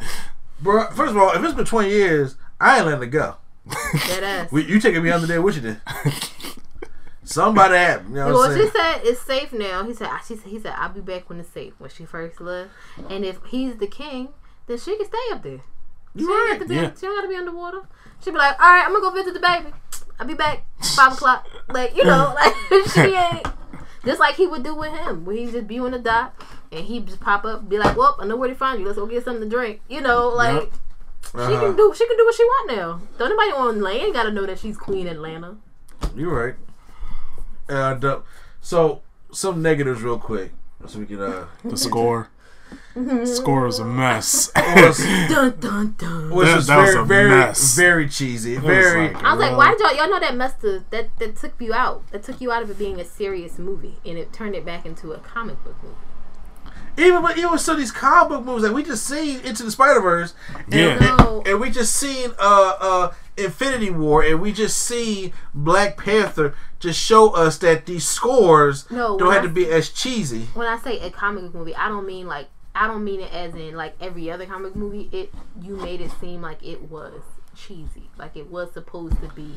bro. First of all, if it's been twenty years, I ain't letting it go. That ass. We, you taking me under there? What you did? Somebody had, you know what well, I'm she said it's safe now. He said, she said, he said, I'll be back when it's safe. When she first left, and if he's the king, then she can stay up there. She You don't right? have to be. Yeah. She don't got to be underwater. She be like, all right, I'm gonna go visit the baby. I'll be back five o'clock. Like you know, like she ain't. Just like he would do with him, when he just be on the dock and he just pop up, be like, "Well, I know where to find you. Let's go get something to drink." You know, like Yep. She Uh-huh. can do. She can do what she want now. Don't nobody on land got to know that she's Queen Atlanna. You're right. And uh, so some negatives real quick, so we can uh. the score. score was a mess. was, Dun dun dun. which That- was that was very, a very, mess. very cheesy. was Very. like- I was like, why did y'all y'all know that messed the that that took you out? That took you out of it being a serious movie and it turned it back into a comic book movie. Even but even so these comic book movies like we just seen into the Spider Verse, and, Yeah. and, No. and we just seen uh uh Infinity War, and we just see Black Panther just show us that these scores No, don't have I- to be as cheesy. When I say a comic book movie, I don't mean like I don't mean it as in like every other comic movie. It you made it seem like it was cheesy, like it was supposed to be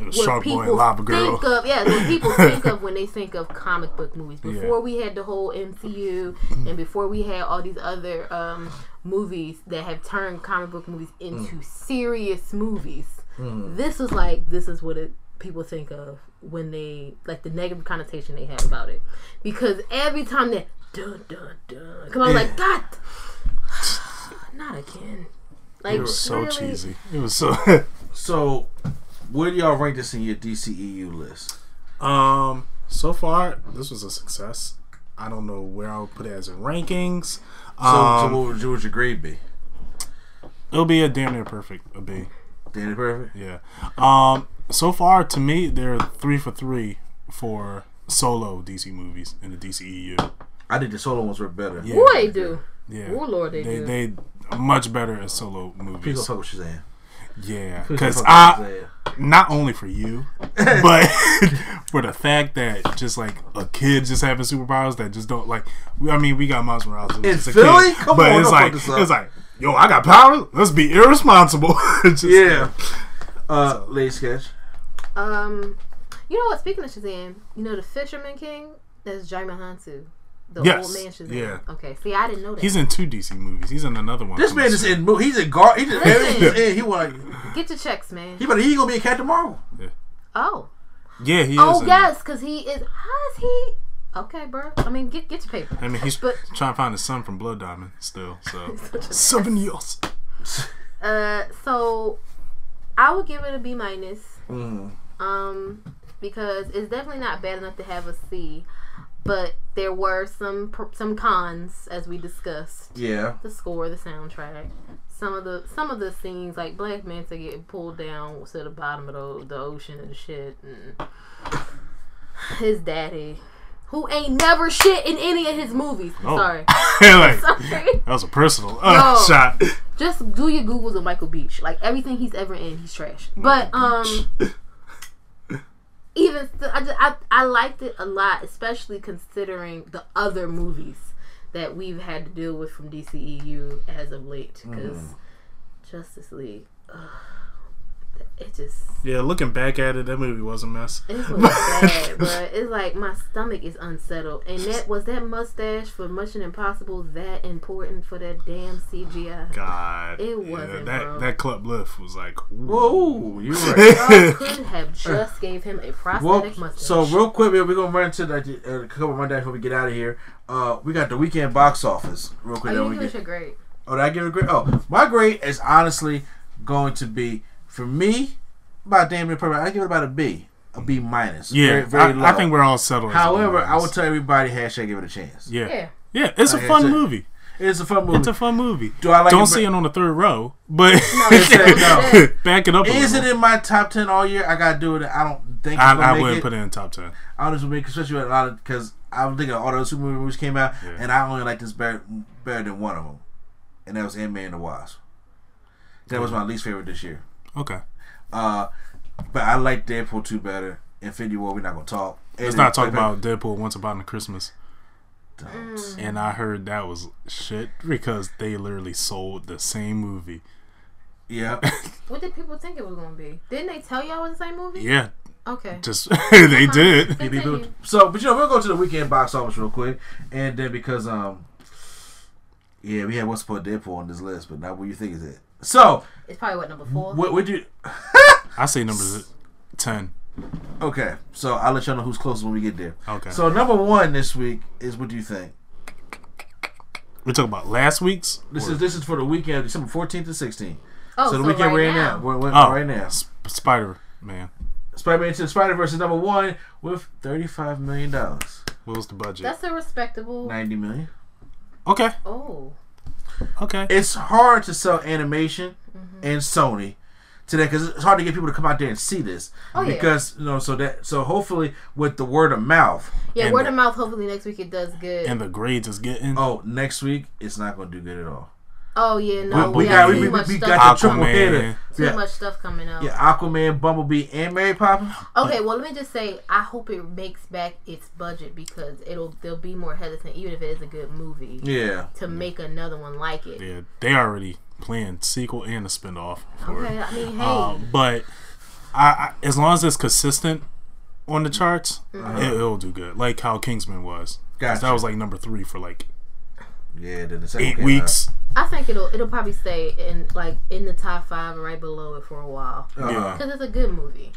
It was what Shark Boy people and Lava Girl. think of. Yeah, what people think of when they think of comic book movies. Yeah. Before we had the whole MCU, and before we had all these other um, movies that have turned comic book movies into serious movies, this was like this is what it people think of when they like the negative connotation they have about it. Because every time that dun dun dun come on, like God, not again. Like It was so really? cheesy. It was so. So, where do y'all rank this in your DCEU list? um. So far, this was a success. I don't know where I would put it as in rankings. So, Um, so what, would, what would your grade be? it'll be a damn near perfect. A B. Damn near Perfect. Yeah. Um. So far, to me, they're three for three for solo DC movies in the DCEU. I think the solo ones were better. Yeah. Who they do? Yeah. Oh Lord, they, They do. they are much better as solo movies. don't fuck with Shazam. Yeah, because I not only for you, but for the fact that just like a kid just having superpowers that just don't like. I mean, we got Miles Morales. In Philly? kid, Come but on, it's like fuck this up. it's like yo, I got powers. Let's be irresponsible. Just, Yeah. Uh, Lady Sketch. Um, you know what? Speaking of Shazam, you know the Fisherman King. That's Djimon Hounsou, the Yes, old man Shazam. yeah. Okay. See, I didn't know that. He's in two DC movies. He's in another one. This man is in. He's in guard. He's in. Listen. He, he want. Get your checks, man. He better. He gonna be in Captain Marvel. Oh. Yeah, he. Oh in yes, because he is. How is he? Okay, bro. I mean, get get your paper. I mean, he's But- trying to find his son from Blood Diamond still. So seven years. Uh, so I would give it a B minus. Mm. Um, because it's definitely not bad enough to have a C, but there were some some cons as we discussed. Yeah. The score, the soundtrack, some of the some of the scenes like Black Manta getting pulled down to the bottom of the, the ocean and shit, and his daddy. Who ain't never shit in any of his movies. Oh. Sorry. like, Sorry. that was a personal uh, No. shot. Just do your Googles of Michael Beach. Like everything he's ever in, he's trash. But um, even st- I, just, I I liked it a lot, especially considering the other movies that we've had to deal with from DCEU as of late. Because mm-hmm. Justice League, ugh, it just Yeah, looking back at it, that movie was a mess. it was bad, but it's like my stomach is unsettled. And that was that mustache for Mission Impossible that important for that damn CGI. God, It wasn't, that bro. that club lift was like, ooh. Whoa, you're right. Y'all could have just gave him a well, prosthetic mustache. so real quick, we're gonna run into that uh, a couple of my days before we get out of here. Uh, we got the weekend box office. Real quick, oh, you we give get. your grade. Oh, did I give a grade? Oh, my grade is honestly going to be for me about damn near perfect. I give it about a B, a B minus. yeah, very, very low. I, I think we're all settled. However, I always. would tell everybody hashtag give it a chance. yeah. Yeah. yeah, it's a fun movie. It's a fun movie. It's a fun movie. Do I like Don't it see it on the third row, but no. back it up. A Is it in my top ten all year? I gotta do it. I don't think it's I, gonna I make wouldn't it. put it in top ten. I just make especially with a lot of because I was thinking all those super movies came out, Yeah. and I only like this better better than one of them, and that was Ant Man and the Wasp. That was my least favorite this year. Okay, Uh, but I like Deadpool two better. Infinity War, we're not gonna talk. let's And not talk then- about Deadpool Once Upon a Christmas. Don't. And I heard that was shit because they literally sold the same movie. Yeah, What did people think it was gonna be? Didn't they tell y'all it was the same movie? Yeah, Okay. just they did. Continue. So, but you know, we'll go to the weekend box office real quick, and then because um, yeah, we had what's put Deadpool on this list, but not what you think is it. So, It's probably what number four. what would you? I say number ten. Okay, so I'll let y'all know who's closest when we get there. Okay. So number one this week is what do you think? We're talking about last week's. This or- is this is for the weekend, December fourteenth to sixteenth. Oh, so the weekend right we're in now. now, we're, we're oh right now. Spider Man. Spider-Man into the Spider Verse is number one with thirty-five million dollars, What was the budget? That's a respectable. ninety million. okay. Oh. Okay. It's hard to sell animation Mm-hmm. and Sony today because it's hard to get people to come out there and see this Oh, yeah. because you know so that so hopefully with the word of mouth. Yeah, word the- of mouth. Hopefully next week it does good. and the grades is getting. Oh, next week it's not going to do good at all. Oh yeah, no, we, we, we have got too we, we, much we stuff. got the Aquaman. triple header. too Yeah, much stuff coming out. yeah, Aquaman, Bumblebee, and Mary Poppins. Okay, well let me just say I hope it makes back its budget because it'll they'll be more hesitant even if it is a good movie Yeah. to make another one like it. Yeah, they already planned sequel and a spinoff. For Okay, it. I mean, hey, Um, but I, I, as long as it's consistent on the charts, Mm-hmm. it, it'll do good. Like how Kingsman was. Gotcha. That was like number three for like Yeah, then the second eight came weeks. I think it'll it'll probably stay in like in the top five and right below it for a while out. Yeah. because it's a good movie.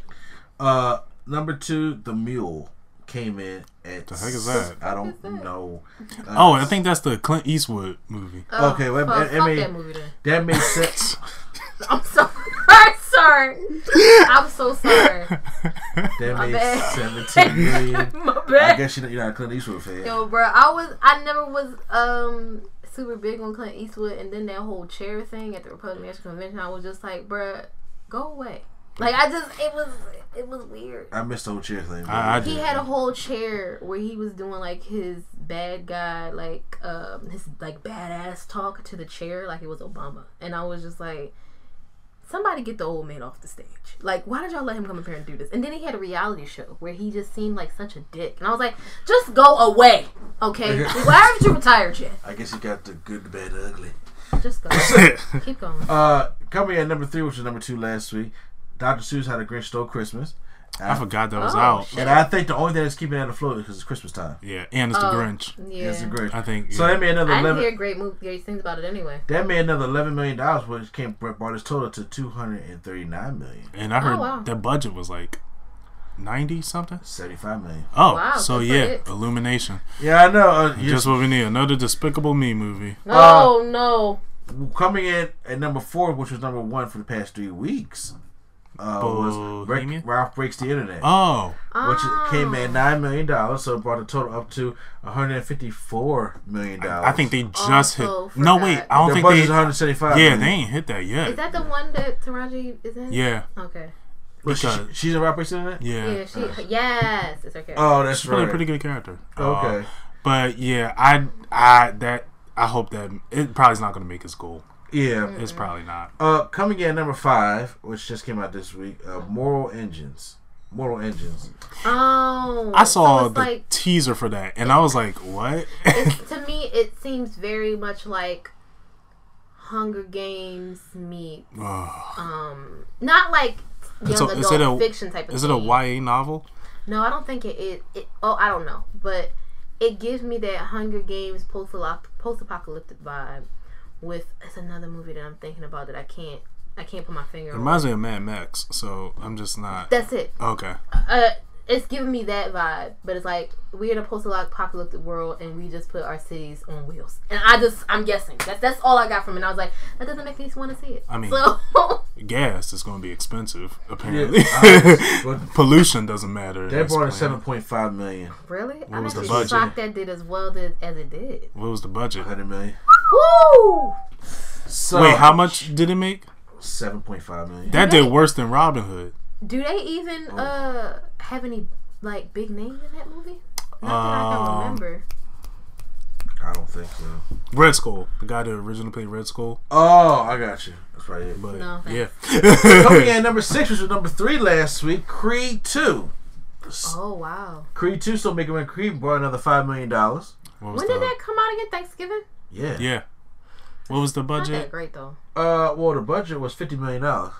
Uh, number two, The Mule came in at. The heck is that? I don't know. Uh, Oh, I think that's the Clint Eastwood movie. Oh, Okay, well, fuck, I- I fuck mean- that movie then. that made sense. I'm so I'm sorry. I'm so sorry. That My made bad. seventeen million. My bad. I guess you're not, you're not a Clint Eastwood fan. Yo, bro, I was I never was um super big on Clint Eastwood, and then that whole chair thing at the Republican National Convention, I was just like, bruh, go away. Like I just it was it was weird. I missed the whole chair thing. I, I He did. had a whole chair where he was doing like his bad guy, like um his like badass talk to the chair, like it was Obama, and I was just like. Somebody get the old man off the stage. Like, why did y'all let him come up here and do this? And then he had a reality show where he just seemed like such a dick. And I was like, just go away, okay? Why haven't you retired yet? I guess he got the good, the bad, ugly. Just go. Keep going. Uh, coming in at number three, which was number two last week, Dr. Seuss had a Grinch Stole Christmas. I forgot that was Oh, out. shit. And I think the only thing that's keeping it afloat is because it's Christmas time. Yeah, and it's the Oh, Grinch. Yeah. It's a Grinch. I think. So yeah. that made another I didn't eleven. hear great, move, great things about it anyway. That made another eleven million dollars, which came brought his total to two hundred and thirty nine million. And I heard Oh, wow. their budget was like ninety something. Seventy-five million. Oh, Wow, so good for yeah, it. Illumination. Yeah, I know. Uh, you- Just what we need. Another Despicable Me movie. Oh no. coming in at number four, which was number one for the past three weeks, uh, was Break, Bohemian? Ralph Breaks the Internet, Oh, which came Ah. in nine million dollars, so it brought the total up to one hundred fifty-four million dollars. I think they just hit. No, forgot. wait. I don't their think budget's they. one hundred seventy-five. Yeah, they ain't hit that yet. Is that the one that Taraji is in? Yeah, Okay. because she's a Ralph Breaks the Internet. yeah, Yeah, she. Yes, it's okay. Oh, that's she's really right. a pretty good character. Uh, Okay. but yeah, I, I that I hope that it probably is not gonna make its goal. Yeah. It's probably not. Uh, coming in number five, which just came out this week, uh, Moral Engines. Mortal Engines. Oh, I saw so the like teaser for that, and I was like, "What?" it's, to me, it seems very much like Hunger Games meet, um, not like young So, adult it a fiction type of. is it a thing. YA novel? No, I don't think it is. It, oh, I don't know, but it gives me that Hunger Games post post apocalyptic vibe. With it's another movie that I'm thinking about that I can't I can't put my finger It on. reminds me of Mad Max, so I'm just not. That's it. Okay. uh, it's giving me that vibe, but it's like we're in a post-apocalyptic world, and we just put our cities on wheels. And I just, I'm guessing that's that's all I got from it. And I was like, that doesn't make me want to see it. I mean- so Gas is going to be expensive, apparently. Yeah, but Pollution doesn't matter. they That's brought in seven point five million. really, I'm was the actually budget? shocked that did as well did, as it did. What was the budget? Hundred million. Woo! So, Wait, how much did it make? Seven point five million. That did worse than Robin Hood. Do they even Oh. uh have any like big name in that movie? Not that I Um, can remember. I don't think so. Red Skull, the guy that originally played Red Skull. Oh, I got you. That's right. It. But No, yeah, Coming in number six, which was number three last week, Creed Two. Oh wow! Creed Two still making when Creed brought another five million dollars. When the? did that come out again? Thanksgiving? Yeah. Yeah, what was the Not that budget? great though. Uh, well, the budget was fifty million dollars.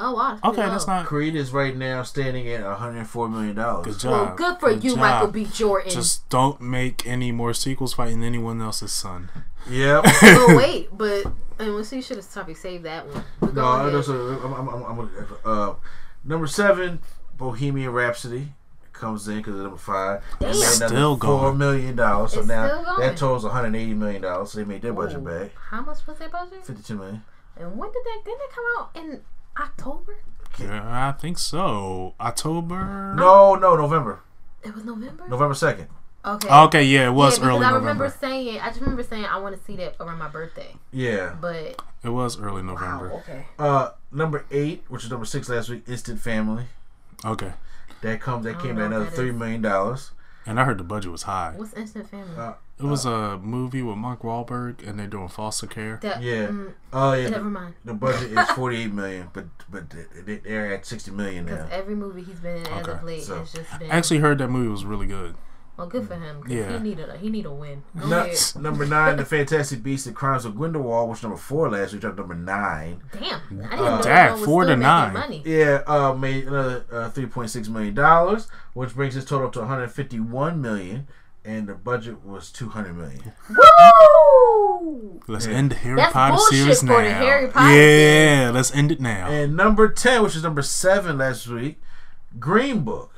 Oh wow. that's pretty Okay, that's low. not Creed is right now standing at one hundred four million dollars. good job. Well, good for you, job. Michael B. Jordan. Just don't make any more sequels fighting anyone else's son. Yep. but wait, but I mean, so you should have probably saved that one. But go no, no, so I'm, I'm, I'm, I'm, uh, number seven, Bohemian Rhapsody comes in because of number five. They Damn. made Still four going. million dollars. So It's now that totals 180 million dollars. So they made their budget back. How much was their budget? 52 million. And when did that? Didn't it come out in October? Yeah, I think so. October. No, no, November. It was November. November 2nd. Okay. Okay, yeah, it was yeah, because early I November. remember saying, I just remember saying I want to see that around my birthday. Yeah. But It was early November. wow, November. okay. Uh, number eight, which is number six last week, Instant Family. Okay, That comes. That came don't at another what that three is. million dollars. and I heard the budget was high. What's Instant Family? Uh, It was a movie with Mark Wahlberg, and they're doing foster care. that, Yeah. mm, Oh yeah. never mind. The budget is 48 million, but but they- they're at 60 million now. Because every movie he's been in as Okay, of late so- has just been. I actually heard that movie was really good. Well, good for him. Cause Yeah. He need a he need a win. Go Nu- ahead. number nine, The Fantastic Beasts: The Crimes of Grindelwald, which number four last week, dropped number nine. Damn. I didn't Uh, know Dang, that one was four to nine. Money. Yeah, uh, made another uh, 3.6 million dollars, which brings its total to 151 million, and the budget was 200 million. Woo! Let's Yeah. end the Harry That's Potter bullshit series for now. the Harry Potter yeah, let's end it now. And number 10, which is number seven last week, Green Book,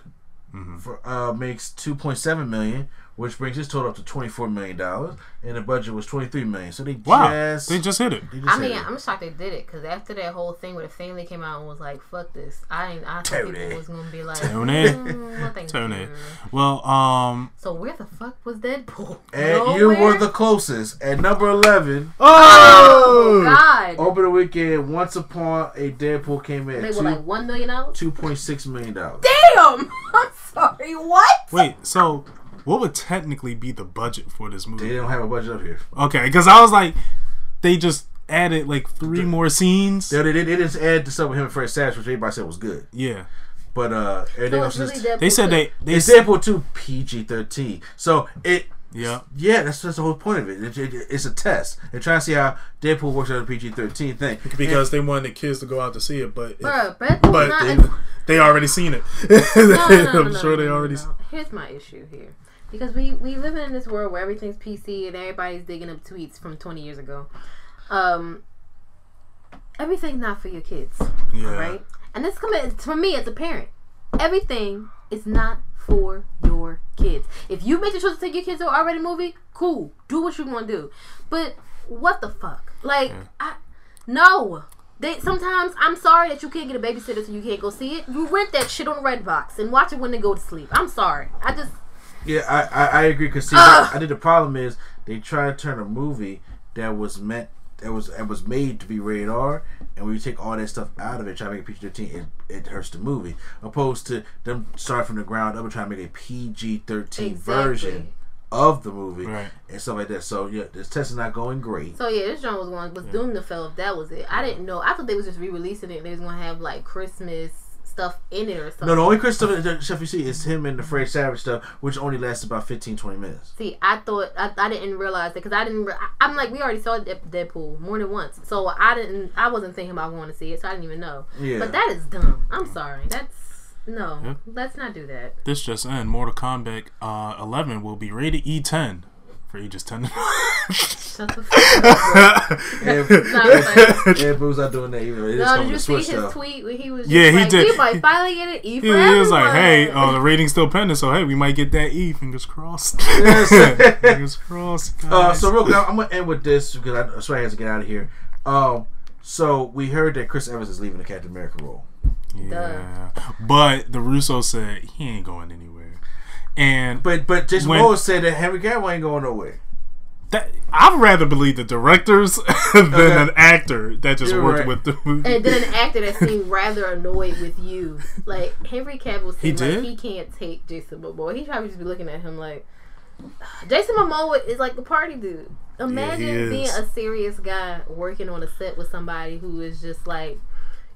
for uh, makes 2.7 million, which brings his total up to 24 million dollars, and the budget was 23 million. So they wow, just they just hit it. just I had mean, it. I'm shocked they did it because after that whole thing where the family came out and was like, "Fuck this," I ain't. I thought people was gonna be like, Tony. "Mm, Tony. you." Well, um, So where the fuck was Deadpool? and you were the closest at number 11. Oh God! Over the weekend, Once Upon a Deadpool came in they at were two, like one million dollars. 2.6 million. dollars. Damn! I'm sorry. What? wait, so what would technically be the budget for this movie? They don't have a budget up here. Okay, because I was like, they just added like three more scenes. They, they, they didn't add the stuff with him and Fred Savage, which everybody said was good. Yeah, But uh, everything So else it's really Deadpool. they said too. they they it's s- Deadpool 2 PG 13. So it, yeah. yeah, that's, that's the whole point of it. It, it. It's a test. They're trying to see how Deadpool works out a PG 13 thing. Because they wanted the kids to go out to see it, but Bruh, Deadpool's but they, a- they already seen it. no, no, no, I'm no, sure no, they already. no. Here's my issue here, because we we live in this world where everything's PC and everybody's digging up tweets from 20 years ago. Um, everything's not for your kids, Yeah. right? And this coming for me as a parent. everything is not for your kids. If you make the choice to take your kids to an R-rated movie, cool. Do what you want to do. But what the fuck? Like, I no. They sometimes I'm sorry that you can't get a babysitter so you can't go see it. You rent that shit on Redbox and watch it when they go to sleep. I'm sorry. I just Yeah, I I, I agree. Cause see, I, I think the problem is they try to turn a movie that was meant that was that was made to be rated R, and when you take all that stuff out of it, try to make it PG thirteen, it, it hurts the movie. Opposed to them starting from the ground up and trying to make a PG thirteen Exactly. version of the movie Right. and stuff like that. So yeah, this test is not going great. So yeah, this joint was going was doomed to fail if that was it. I didn't know. I thought they was just re-releasing it. and They was gonna have like Christmas stuff in it or something. No, the only Christopher stuff you see is him and the Fred Savage stuff, which only lasts about 15, 20 minutes. See, I thought I, I didn't realize that because I didn't. Re- I, I'm like we already saw Dead- Deadpool more than once, so I didn't. I wasn't thinking about going to see it, so I didn't even know. Yeah. But that is dumb. I'm sorry. That's no. Yeah. Let's not do that. This just in: Mortal Kombat uh, 11 will be rated E10 for ages 10. Shut the fuck up. And, bro. No, Boo's not doing that either. It is no, did you see his though. tweet where he was just Yeah, he like, did. we might finally get an E for he, he was like, "Hey, uh, the rating's still pending, so hey, we might get that E. Fingers crossed. Yes. Fingers crossed, guys. Uh, so real quick, I'm gonna end with this because I, I swear I have to get out of here. Um, so we heard that Chris Evans is leaving the Captain America role. yeah, but the Russo said he ain't going anywhere, and But but Jason When- Momoa said that Henry Cavill ain't going nowhere. that I'd rather believe the directors than Okay. an actor that just You're worked right. with the movie. And then an actor that seemed rather annoyed with you. Like Henry Cavill He seemed like he can't take Jason Momoa. He probably just be looking at him like Jason Momoa is like the party dude. Imagine is. being a serious guy working on a set with somebody who is just like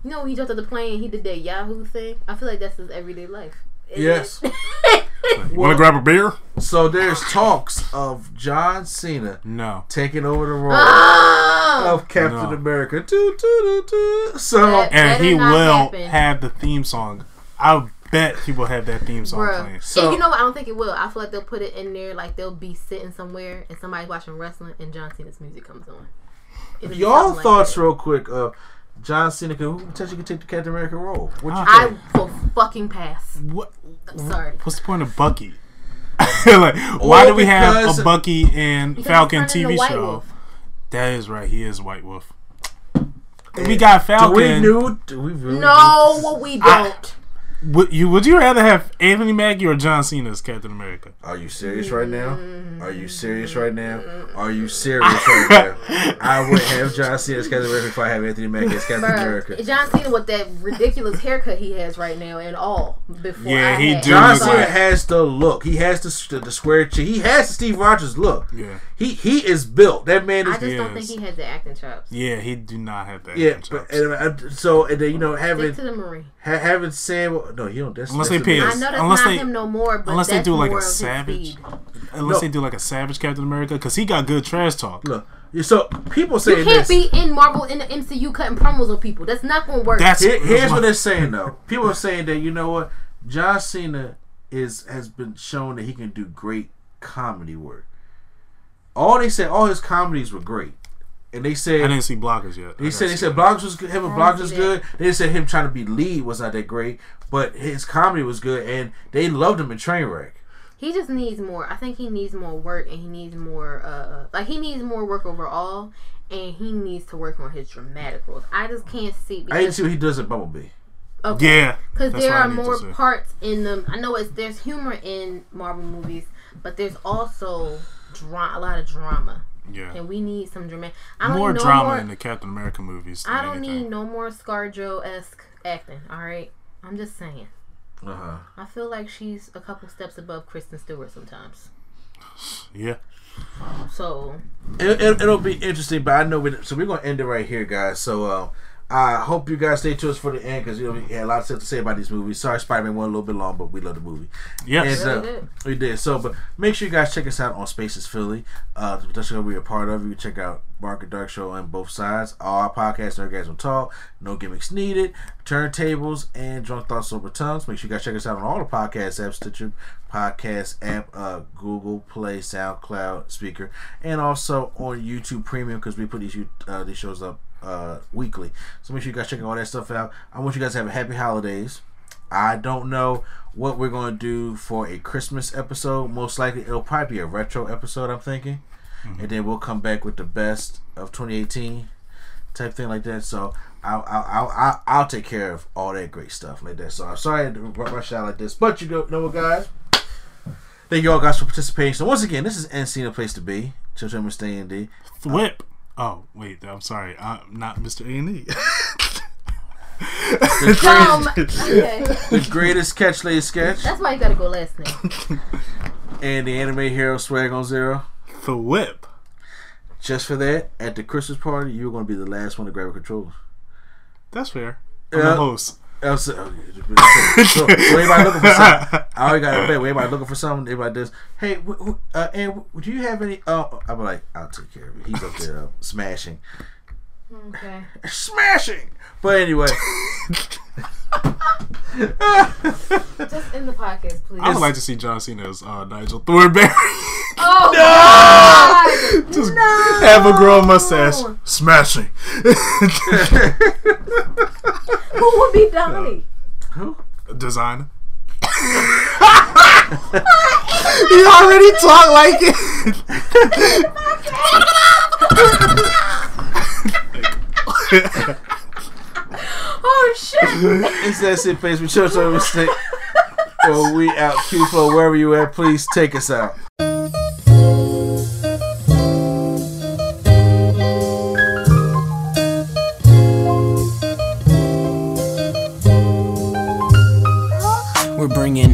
you know, when he jumped on the plane, he did that Yahoo thing. I feel like that's his everyday life. It Yes. is- you want to grab a beer? So there's talks of John Cena No. taking over the role Ah! of Captain No. America. Doo, doo, doo, doo. So That- And Better he will happen. have the theme song. I bet he will have that theme song Bruh. playing. So- and you know what? I don't think it will. I feel like they'll put it in there, like they'll be sitting somewhere and somebody's watching wrestling and John Cena's music comes on. It'll y'all something like thoughts real quick of John Cena could who potentially could take the Captain America role. What you I think? will fucking pass. What? I'm sorry. What's the point of Bucky? like, why Or do we have a Bucky and Falcon TV show? Wolf. That is right. He is White Wolf. Eh, we got Do we Falcon. knew? Do we really? No, we don't. Would you would you rather have Anthony Mackie or John Cena as Captain America? Are you serious right now? Are you serious right now? Mm-hmm. Are you serious right now? I would have John Cena as Captain America if I have Anthony Mackie as Captain America. John Cena with that ridiculous haircut he has right now and all. Before Yeah, I he had- do John Cena like- has the look. He has the, the, the square chin. He has the Steve Rogers look. Yeah. He he is built. That man Is, I just He don't think he has the acting chops. Yeah, he do not have that. yeah, acting but chops. and, uh, so and then you know Stick having to the Marine. ha, having Sam. No, you don't. That's, Unless that's they the- pay I know that's Unless not they- him no more, but unless they that's do like more a savage, unless No. they do like a Savage Captain America, because he got good trash talk. Look, so people saying You can't this. be in Marvel in the MCU cutting promos on people. That's not gonna work. That's Here- here's what they're saying though. People are saying that you know what, John Cena is has been shown that he can do great comedy work. All they said, all his comedies were great, and they said I didn't see blockers yet. they said they said Blockers was good. Him and I Blockers see was good. They said him trying to be lead was not that great, but his comedy was good, and they loved him in Trainwreck. He just needs more. I think he needs more work, and he needs more. Uh, like he needs more work overall, and he needs to work on his dramatic roles. I just can't see I didn't see what he does at Bumblebee. okay, Yeah, because there are more parts in them. I know it's there's humor in Marvel movies, but there's also dra- a lot of drama, Yeah, and we need some drama. I don't more need no drama more, in the Captain America movies. Than I don't anything. need no more ScarJo esque acting. All right, I'm just saying. Uh huh. I feel like she's a couple steps above Kristen Stewart sometimes. Yeah, So It, it, it'll be interesting, but I know we. So we're gonna end it right here, guys. So uh, I hope you guys stay to us for the end because you know we had a lot of stuff to say about these movies. Sorry, Spider Man went a little bit long, but we love the movie. yes. And, uh, Really did. we did. So, but make sure you guys check us out on Spaces Philly. Uh, that's going to be a part of. You can check out Mark and Dark Show on both sides. All our podcasts, Nerdgasm Talk, No Gimmicks Needed, Turntables, and Drunk Thoughts Over Tongues. Make sure you guys check us out on all the podcast apps, Stitcher Podcast app, uh, Google Play, SoundCloud, Spreaker, and also on YouTube Premium because we put these you- uh, these shows up uh, weekly. So make sure you guys check all that stuff out. I want you guys to have a happy holidays. I don't know what we're going to do for a Christmas episode. Most likely, it'll probably be a retro episode. I'm thinking, and then we'll come back with the best of 2018 type thing like that. So I'll I'll I'll, I'll, take care of all that great stuff like that. So I'm sorry to rush out like this, but you know, what, guys. Thank you all guys for participating. So once again, this is NC, a place to be. Children stay in D. Thwip. Oh wait, I'm sorry. I'm not Mr. A and E. The greatest, Um, okay. the greatest catch lady sketch That's why you gotta go last name. and the anime hero swag on zero. The whip. Just for that, at the Christmas party, you're going to be the last one to grab a controller. That's fair. I'm Yeah. the host. Else, so, everybody looking for something, I already got a bet. Everybody looking for something, everybody does. Hey, wh- wh- uh, and do you have any? Oh, I'm like, I'll take care of it. He's up there uh, smashing, Okay. smashing. But anyway, Just in the podcast, please. I would like to see John Cena's uh, Nigel Thornberry. oh God! Just no! have a girl mustache. Smashing. Who would be Donnie? Who? Designer. you already talk like it. Oh shit! it's that sit face with church over mistake. Well, we out Q flow wherever you at. Please take us out. We're bringing